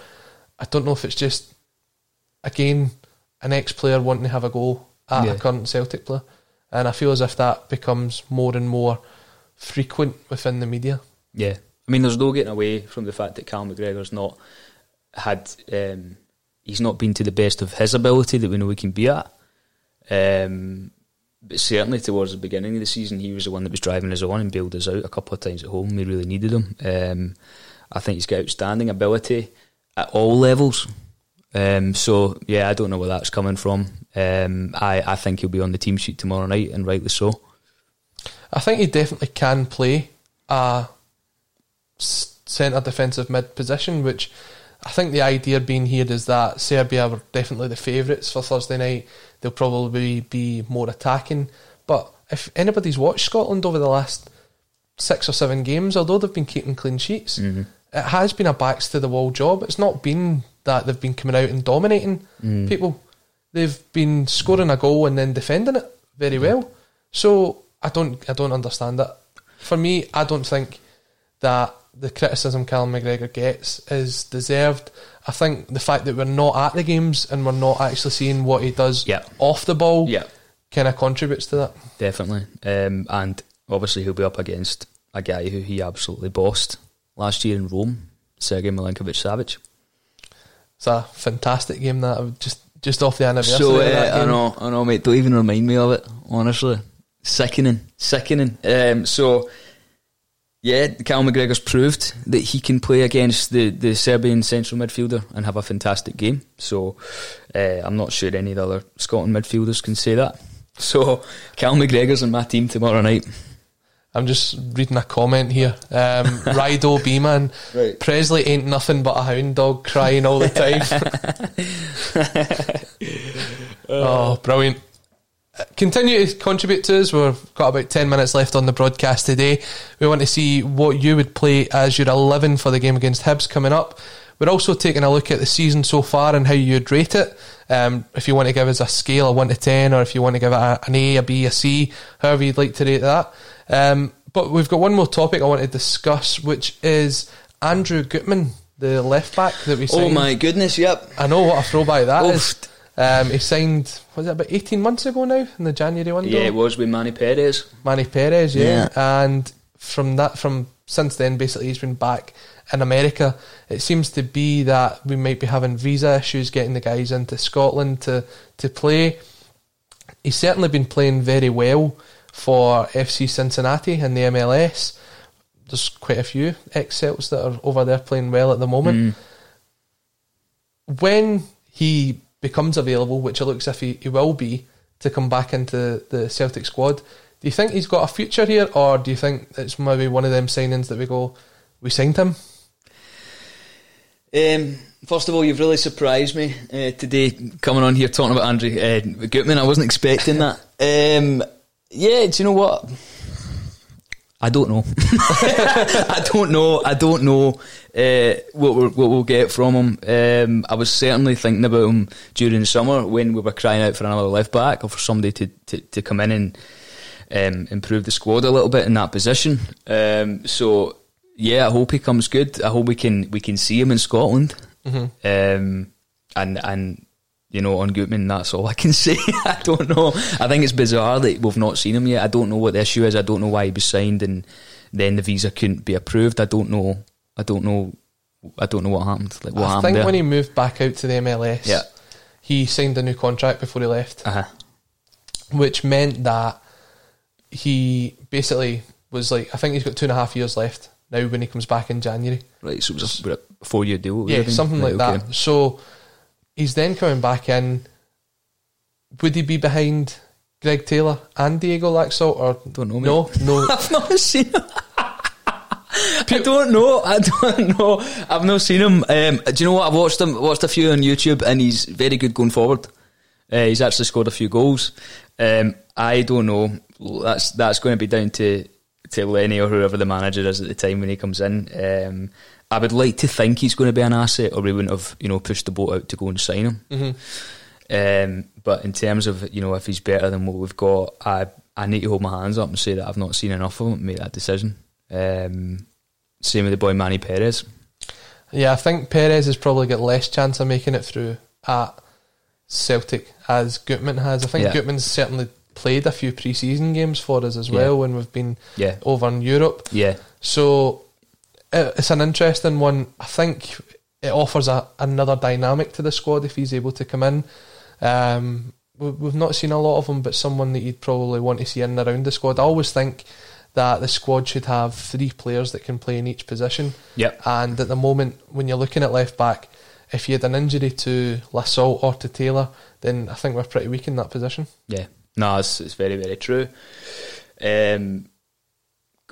I don't know if it's just, again, an ex player wanting to have a go at Yeah. a current Celtic player. And I feel as if that becomes more and more frequent within the media. Yeah, I mean, there's no getting away from the fact that Cal McGregor's not had. Um, he's not been to the best of his ability that we know he can be at. Um, but certainly towards the beginning of the season, he was the one that was driving us on and bailed us out a couple of times at home. We really needed him. Um, I think he's got outstanding ability at all levels. Um, so yeah, I don't know where that's coming from. Um, I, I think he'll be on the team sheet tomorrow night, and rightly so. I think he definitely can play a centre defensive mid position, which I think the idea being here is that Serbia were definitely the favourites for Thursday night. They'll probably be more attacking. But if anybody's watched Scotland over the last six or seven games, although they've been keeping clean sheets, it has been a backs to the wall job. It's not been that they've been coming out and dominating people. They've been scoring a goal and then defending it very well. So I don't I don't understand it. For me, I don't think that the criticism Callum McGregor gets is deserved. I think the fact that we're not at the games and we're not actually seeing what he does Yeah. off the ball Yeah. kind of contributes to that. Definitely. Um, and obviously he'll be up against a guy who he absolutely bossed last year in Rome, Sergei Milinkovic Savic. It's a fantastic game that just just off the anniversary. So of uh, I know, I know, mate. Don't even remind me of it. Honestly, sickening, sickening. Um, so yeah, Cal McGregor's proved that he can play against the, the Serbian central midfielder and have a fantastic game. So uh, I'm not sure any of the other Scotland midfielders can say that. So Cal McGregor's in my team tomorrow night. I'm just reading a comment here. Um, Rido B man, Right. Presley ain't nothing but a hound dog crying all the time. oh, brilliant. Continue to contribute to us. We've got about 10 minutes left on the broadcast today. We want to see what you would play as your 11 for the game against Hibs coming up. We're also taking a look at the season so far and how you'd rate it. Um, if you want to give us a scale of 1 to 10, or if you want to give it a, an A, a B, a C, however you'd like to rate that. Um, but we've got one more topic I want to discuss, which is Andrew Gutman, the left back that we signed. Oh my goodness! Yep. I know what a throwback that Oof. is. Um, he signed, was it about 18 months ago now, in the January window? Yeah, it was with Manny Perez. Manny Perez, yeah. And from that, from since then, basically, he's been back in America. It seems to be that we might be having visa issues getting the guys into Scotland to, to play. He's certainly been playing very well for FC Cincinnati in the MLS. There's quite a few ex Celts that are over there playing well at the moment. When he becomes available, which it looks if he, he will be, to come back into the Celtic squad, do you think he's got a future here, or do you think it's maybe one of them signings that we go, we signed him? Um, first of all, you've really surprised me uh, today coming on here talking about Andrew uh, Gutman. I wasn't expecting that. Um, yeah, do you know what? I don't know. I don't know. I don't know uh, what, we're, what we'll get from him. Um, I was certainly thinking about him during the summer when we were crying out for another left back or for somebody to, to, to come in and um, improve the squad a little bit in that position. Um, so yeah, I hope he comes good. I hope we can we can see him in Scotland. Um, and and you know, on Gutman. That's all I can say. I don't know. I think it's bizarre that we've not seen him yet. I don't know what the issue is. I don't know why he was signed and then the visa couldn't be approved. I don't know. I don't know. I don't know what happened. Like what I happened think there. when he moved back out to the MLS, Yeah. he signed a new contract before he left, uh-huh. which meant that he basically was like, I think he's got two and a half years left now when he comes back in January. Right, so it was a, a four year deal. Yeah, something like okay. that. So he's then coming back in. Would he be behind Greg Taylor and Diego Laxalt or Don't know, mate. No, no. I've not seen him. I don't know. I don't know. I've not seen him. Um, do you know what? I've watched him. Watched a few on YouTube, and he's very good going forward. Uh, he's actually scored a few goals. Um, I don't know. That's that's going to be down to to Lenny or whoever the manager is at the time when he comes in. Um, I would like to think he's going to be an asset, or we wouldn't have you know pushed the boat out to go and sign him. Um, but in terms of you know if he's better than what we've got, I I need to hold my hands up and say that I've not seen enough of him to make that decision. Um, same with the boy Manny Perez. Yeah, I think Perez has probably got less chance of making it through at Celtic as Gutman has. I think Yeah. Gutman's certainly played a few pre-season games for us as Yeah. well when we've been Yeah, over in Europe. yeah, So it's an interesting one. I think it offers a, another dynamic to the squad if he's able to come in. Um, we- we've not seen a lot of him, but someone that you'd probably want to see in and around the squad. I always think that the squad should have three players that can play in each position. Yep. And at the moment, when you're looking at left back, if you had an injury to Laxalt or to Taylor, then I think we're pretty weak in that position. yeah. No, it's, it's very very true. Um,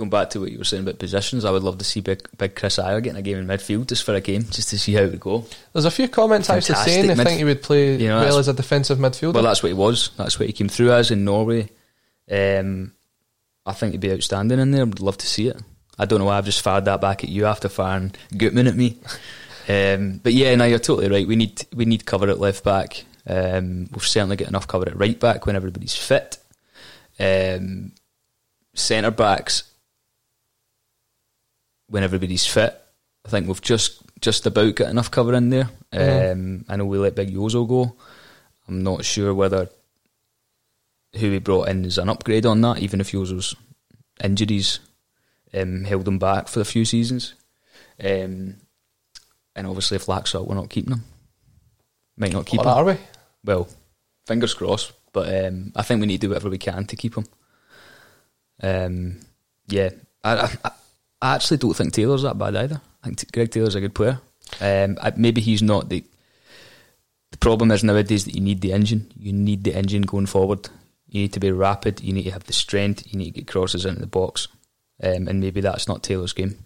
going back to what you were saying about positions, I would love to see big big Chris Ajer getting a game in midfield just for a game, just to see how it would go. There's a few comments Fantastic saying they midf- think he would play You know, well as a defensive midfielder. Well, that's what he was. That's what he came through as in Norway. Um, I think he'd be outstanding in there. I'd love to see it. I don't know why I've just fired that back at you after firing Gutman at me. Um, but yeah, no, you're totally right. We need we need cover at left back. Um, we'll certainly get enough cover at right back when everybody's fit. Um, Centre backs when everybody's fit. I think we've just just about got enough cover in there. Mhm. Um, I know we let Big Jozo go. I'm not sure whether who we brought in is an upgrade on that, even if Jozo's injuries um, held him back for a few seasons. Um, and obviously, if Laxalt, we're not keeping him. Might not keep Or him. are we? Well, fingers crossed. But um, I think we need to do whatever we can to keep him. Um, yeah, I, I, I actually don't think Taylor's that bad either. I think Greg Taylor's a good player. Um, I, maybe he's not the. The problem is nowadays that you need the engine. You need the engine going forward. You need to be rapid. You need to have the strength. You need to get crosses into the box. Um, and maybe that's not Taylor's game.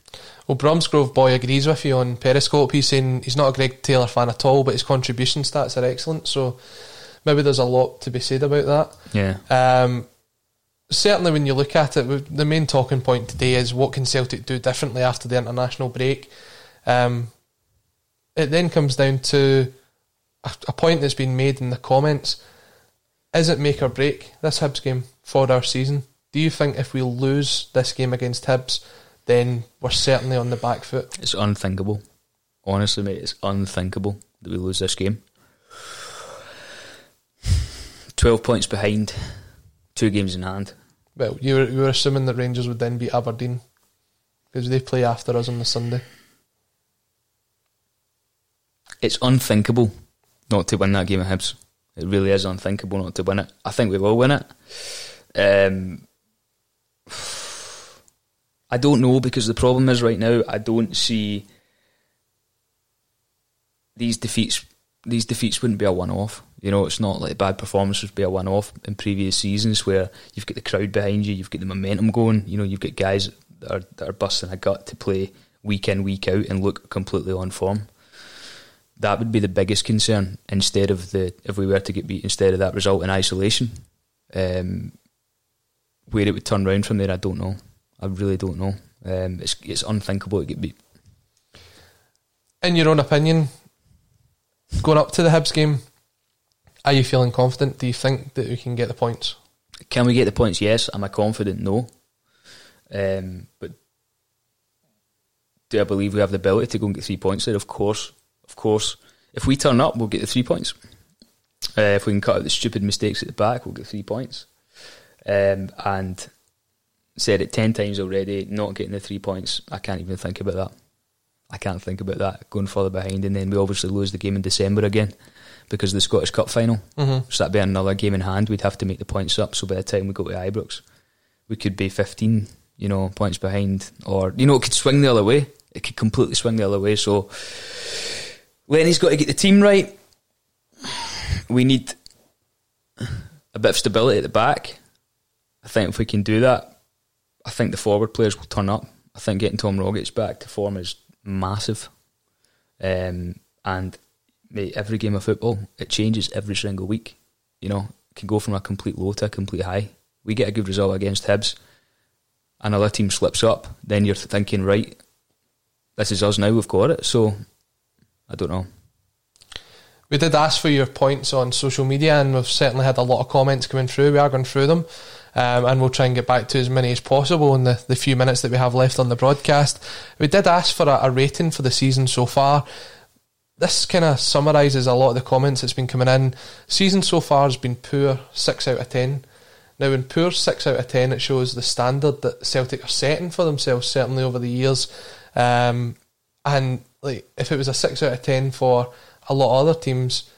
Well, Bromsgrove boy agrees with you on Periscope. He's saying he's not a Greg Taylor fan at all, but his contribution stats are excellent. So maybe there's a lot to be said about that. Yeah, Um, certainly, when you look at it, the main talking point today is what can Celtic do differently after the international break. Um, it then comes down to a, a point that's been made in the comments: Is it make or break this Hibs game for our season? Do you think if we lose this game against Hibs, then we're certainly on the back foot? it's unthinkable. Honestly, mate, it's unthinkable that we lose this game. 12 points behind, two games in hand. Well, you were, you were assuming that Rangers would then beat Aberdeen because they play after us on the Sunday. It's unthinkable not to win that game of Hibs. It really is unthinkable not to win it. I think we will win it. Um, I don't know because the problem is right now I don't see these defeats. These defeats wouldn't be a one-off. You know, it's not like bad performances be a one-off in previous seasons where you've got the crowd behind you, you've got the momentum going. You know, you've got guys that are, that are busting a gut to play week in, week out, and look completely on form that would be the biggest concern instead of the if we were to get beat instead of that result in isolation. Um, where it would turn round from there, I don't know. I really don't know. Um, it's it's unthinkable to get beat. in your own opinion, going up to the Hibs game, are you feeling confident? Do you think that we can get the points? Can we get the points? Yes. Am I confident? No. Um, but do I believe we have the ability to go and get three points there? Of course, of course. If we turn up, we'll get the three points. Uh, if we can cut out the stupid mistakes at the back, we'll get three points. Um, and said it ten times already, not getting the three points. I can't even think about that. I can't think about that going further behind, and then we obviously lose the game in December again because of the Scottish Cup final. Mm-hmm. So that'd be another game in hand. We'd have to make the points up. So by the time we go to Ibrox, we could be fifteen, you know, points behind, or you know, it could swing the other way. It could completely swing the other way. So Lenny's got to get the team right. We need a bit of stability at the back. I think if we can do that, I think the forward players will turn up. I think getting Tom Rogic back to form is massive. Um, and mate, every game of football, it changes every single week. You know, it can go from a complete low to a complete high. We get a good result against Hibs, another team slips up, then you're thinking, right, this is us now, we've got it. So, I don't know. We did ask for your points on social media, and we've certainly had a lot of comments coming through. We are going through them, um, and we'll try and get back to as many as possible in the, the few minutes that we have left on the broadcast. We did ask for a, a rating for the season so far. This kind of summarises a lot of the comments that's been coming in. Season so far has been poor, 6 out of 10. Now, in poor 6 out of 10, it shows the standard that Celtic are setting for themselves, certainly over the years. Um, and like if it was a 6 out of 10 for a lot of other teams,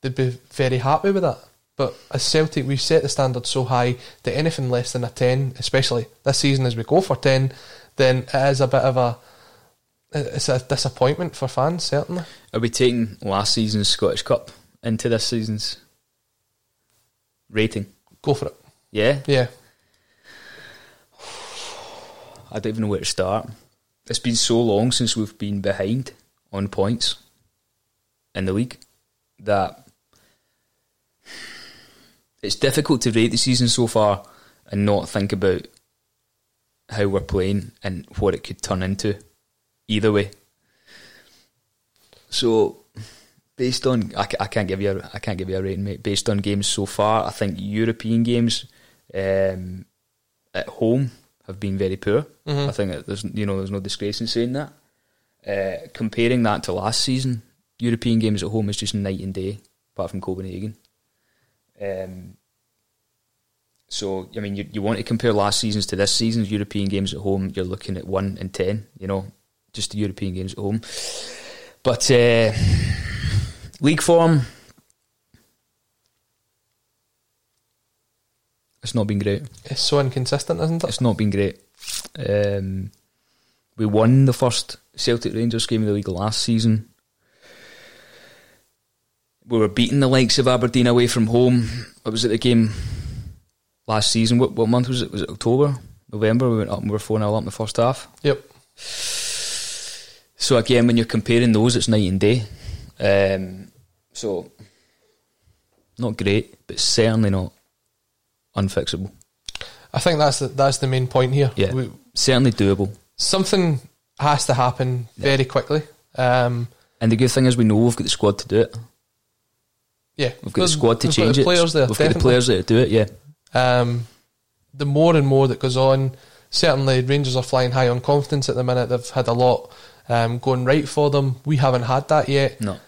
they'd be very happy with that. But as Celtic, we've set the standard so high that anything less than a 10, especially this season as we go for 10, then it is a bit of a it's a disappointment for fans, certainly. Are we taking last season's Scottish Cup into this season's rating? Go for it. Yeah? Yeah. I don't even know where to start. It's been so long since we've been behind on points in the league that it's difficult to rate the season so far and not think about how we're playing and what it could turn into either way. So, based on I, I can't give you a, I can't give you a rating, mate. Based on games so far, I think European games um, at home have been very poor. Mhm. I think that there's you know there's no disgrace in saying that. Uh, comparing that to last season, European games at home is just night and day, apart from Copenhagen. Um, so I mean, you, you want to compare last season's to this season's European games at home. You're looking at one and ten. You know, just the European games at home. But uh, league form, it's not been great. It's so inconsistent, isn't it? It's not been great. Um, we won the first Celtic Rangers game of the league last season. We were beating the likes of Aberdeen away from home. It was at the game last season. What, what month was it? Was it October, November? We went up and we were 4 0 up in the first half. Yep. So again, when you're comparing those, it's night and day. Um, so not great, but certainly not unfixable. I think that's the, that's the main point here. Yeah, We, certainly doable. something has to happen very quickly. Um, And the good thing is, we know we've got the squad to do it. yeah, We've got the squad to change it. Players there, we've got the players there to do it. Yeah, Um, the more and more that goes on, certainly Rangers are flying high on confidence at the minute. They've had a lot um, going right for them. We haven't had that yet. no,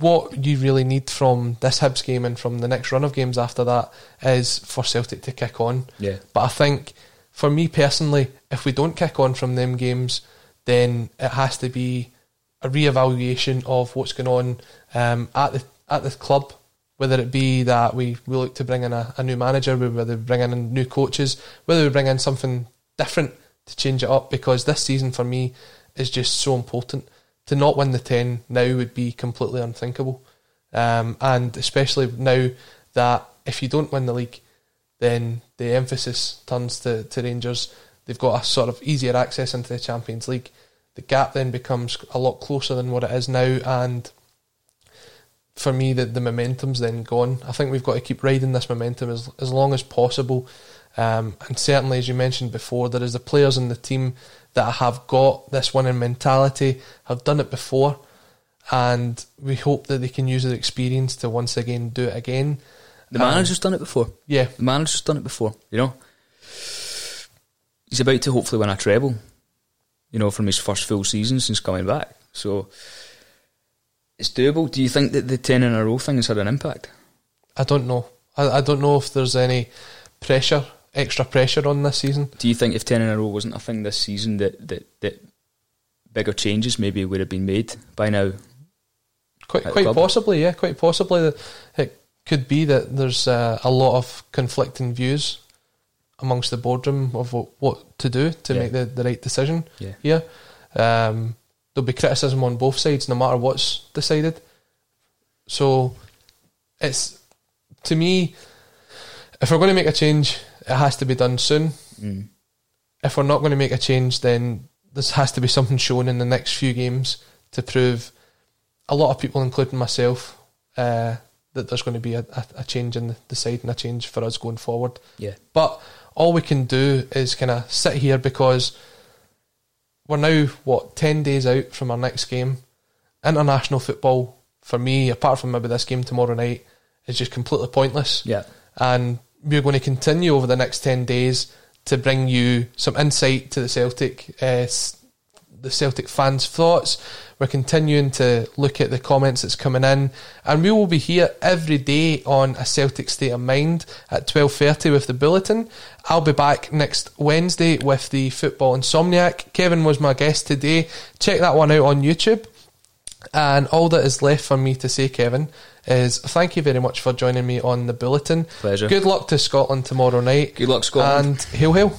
What you really need from this Hibs game and from the next run of games after that is for Celtic to kick on. yeah, But I think, for me personally, if we don't kick on from them games, then it has to be a re-evaluation of what's going on um, at the at the club. Whether it be that we, we look to bring in a, a new manager, whether we bring in new coaches, whether we bring in something different to change it up. Because this season for me is just so important. To not win the ten now would be completely unthinkable, um, and especially now that if you don't win the league, then the emphasis turns to, to Rangers. They've got a sort of easier access into the Champions League. The gap then becomes a lot closer than what it is now, and for me, the, the momentum's then gone. I think we've got to keep riding this momentum as as long as possible. Um, and certainly, as you mentioned before, there is the players in the team that have got this winning mentality, have done it before, and we hope that they can use their experience to once again do it again. the Um, manager's done it before. Yeah, The manager's done it before. You know, he's about to hopefully win a treble. You know, from his first full season since coming back. So it's doable. Do you think that the ten in a row thing has had an impact? I don't know. I, I don't know if there's any pressure, extra pressure on this season. Do you think if ten in a row wasn't a thing this season, that that, that bigger changes maybe would have been made by now? Quite quite possibly, yeah, quite possibly. That it could be that there's uh, a lot of conflicting views amongst the boardroom of what, what to do to Yeah. make the, the right decision Yeah. here. Um, there'll be criticism on both sides, no matter what's decided. So it's to me, if we're going to make a change, it has to be done soon. Mm. If we're not going to make a change, then this has to be something shown in the next few games to prove a lot of people, including myself, uh, that there's going to be a, a, a change in the, the side and a change for us going forward. Yeah. But all we can do is kind of sit here because we're now what ten days out from our next game. International football for me, apart from maybe this game tomorrow night, is just completely pointless. Yeah. And we're going to continue over the next ten days to bring you some insight to the Celtic, uh, the Celtic fans' thoughts. We're continuing to look at the comments that's coming in, and we will be here every day on a Celtic State of Mind at twelve thirty with the bulletin. I'll be back next Wednesday with the Football Insomniac. Kevin was my guest today. Check that one out on YouTube. And all that is left for me to say, Kevin, is thank you very much for joining me on the bulletin. Pleasure. Good luck to Scotland tomorrow night. Good luck, Scotland. And hail, hail.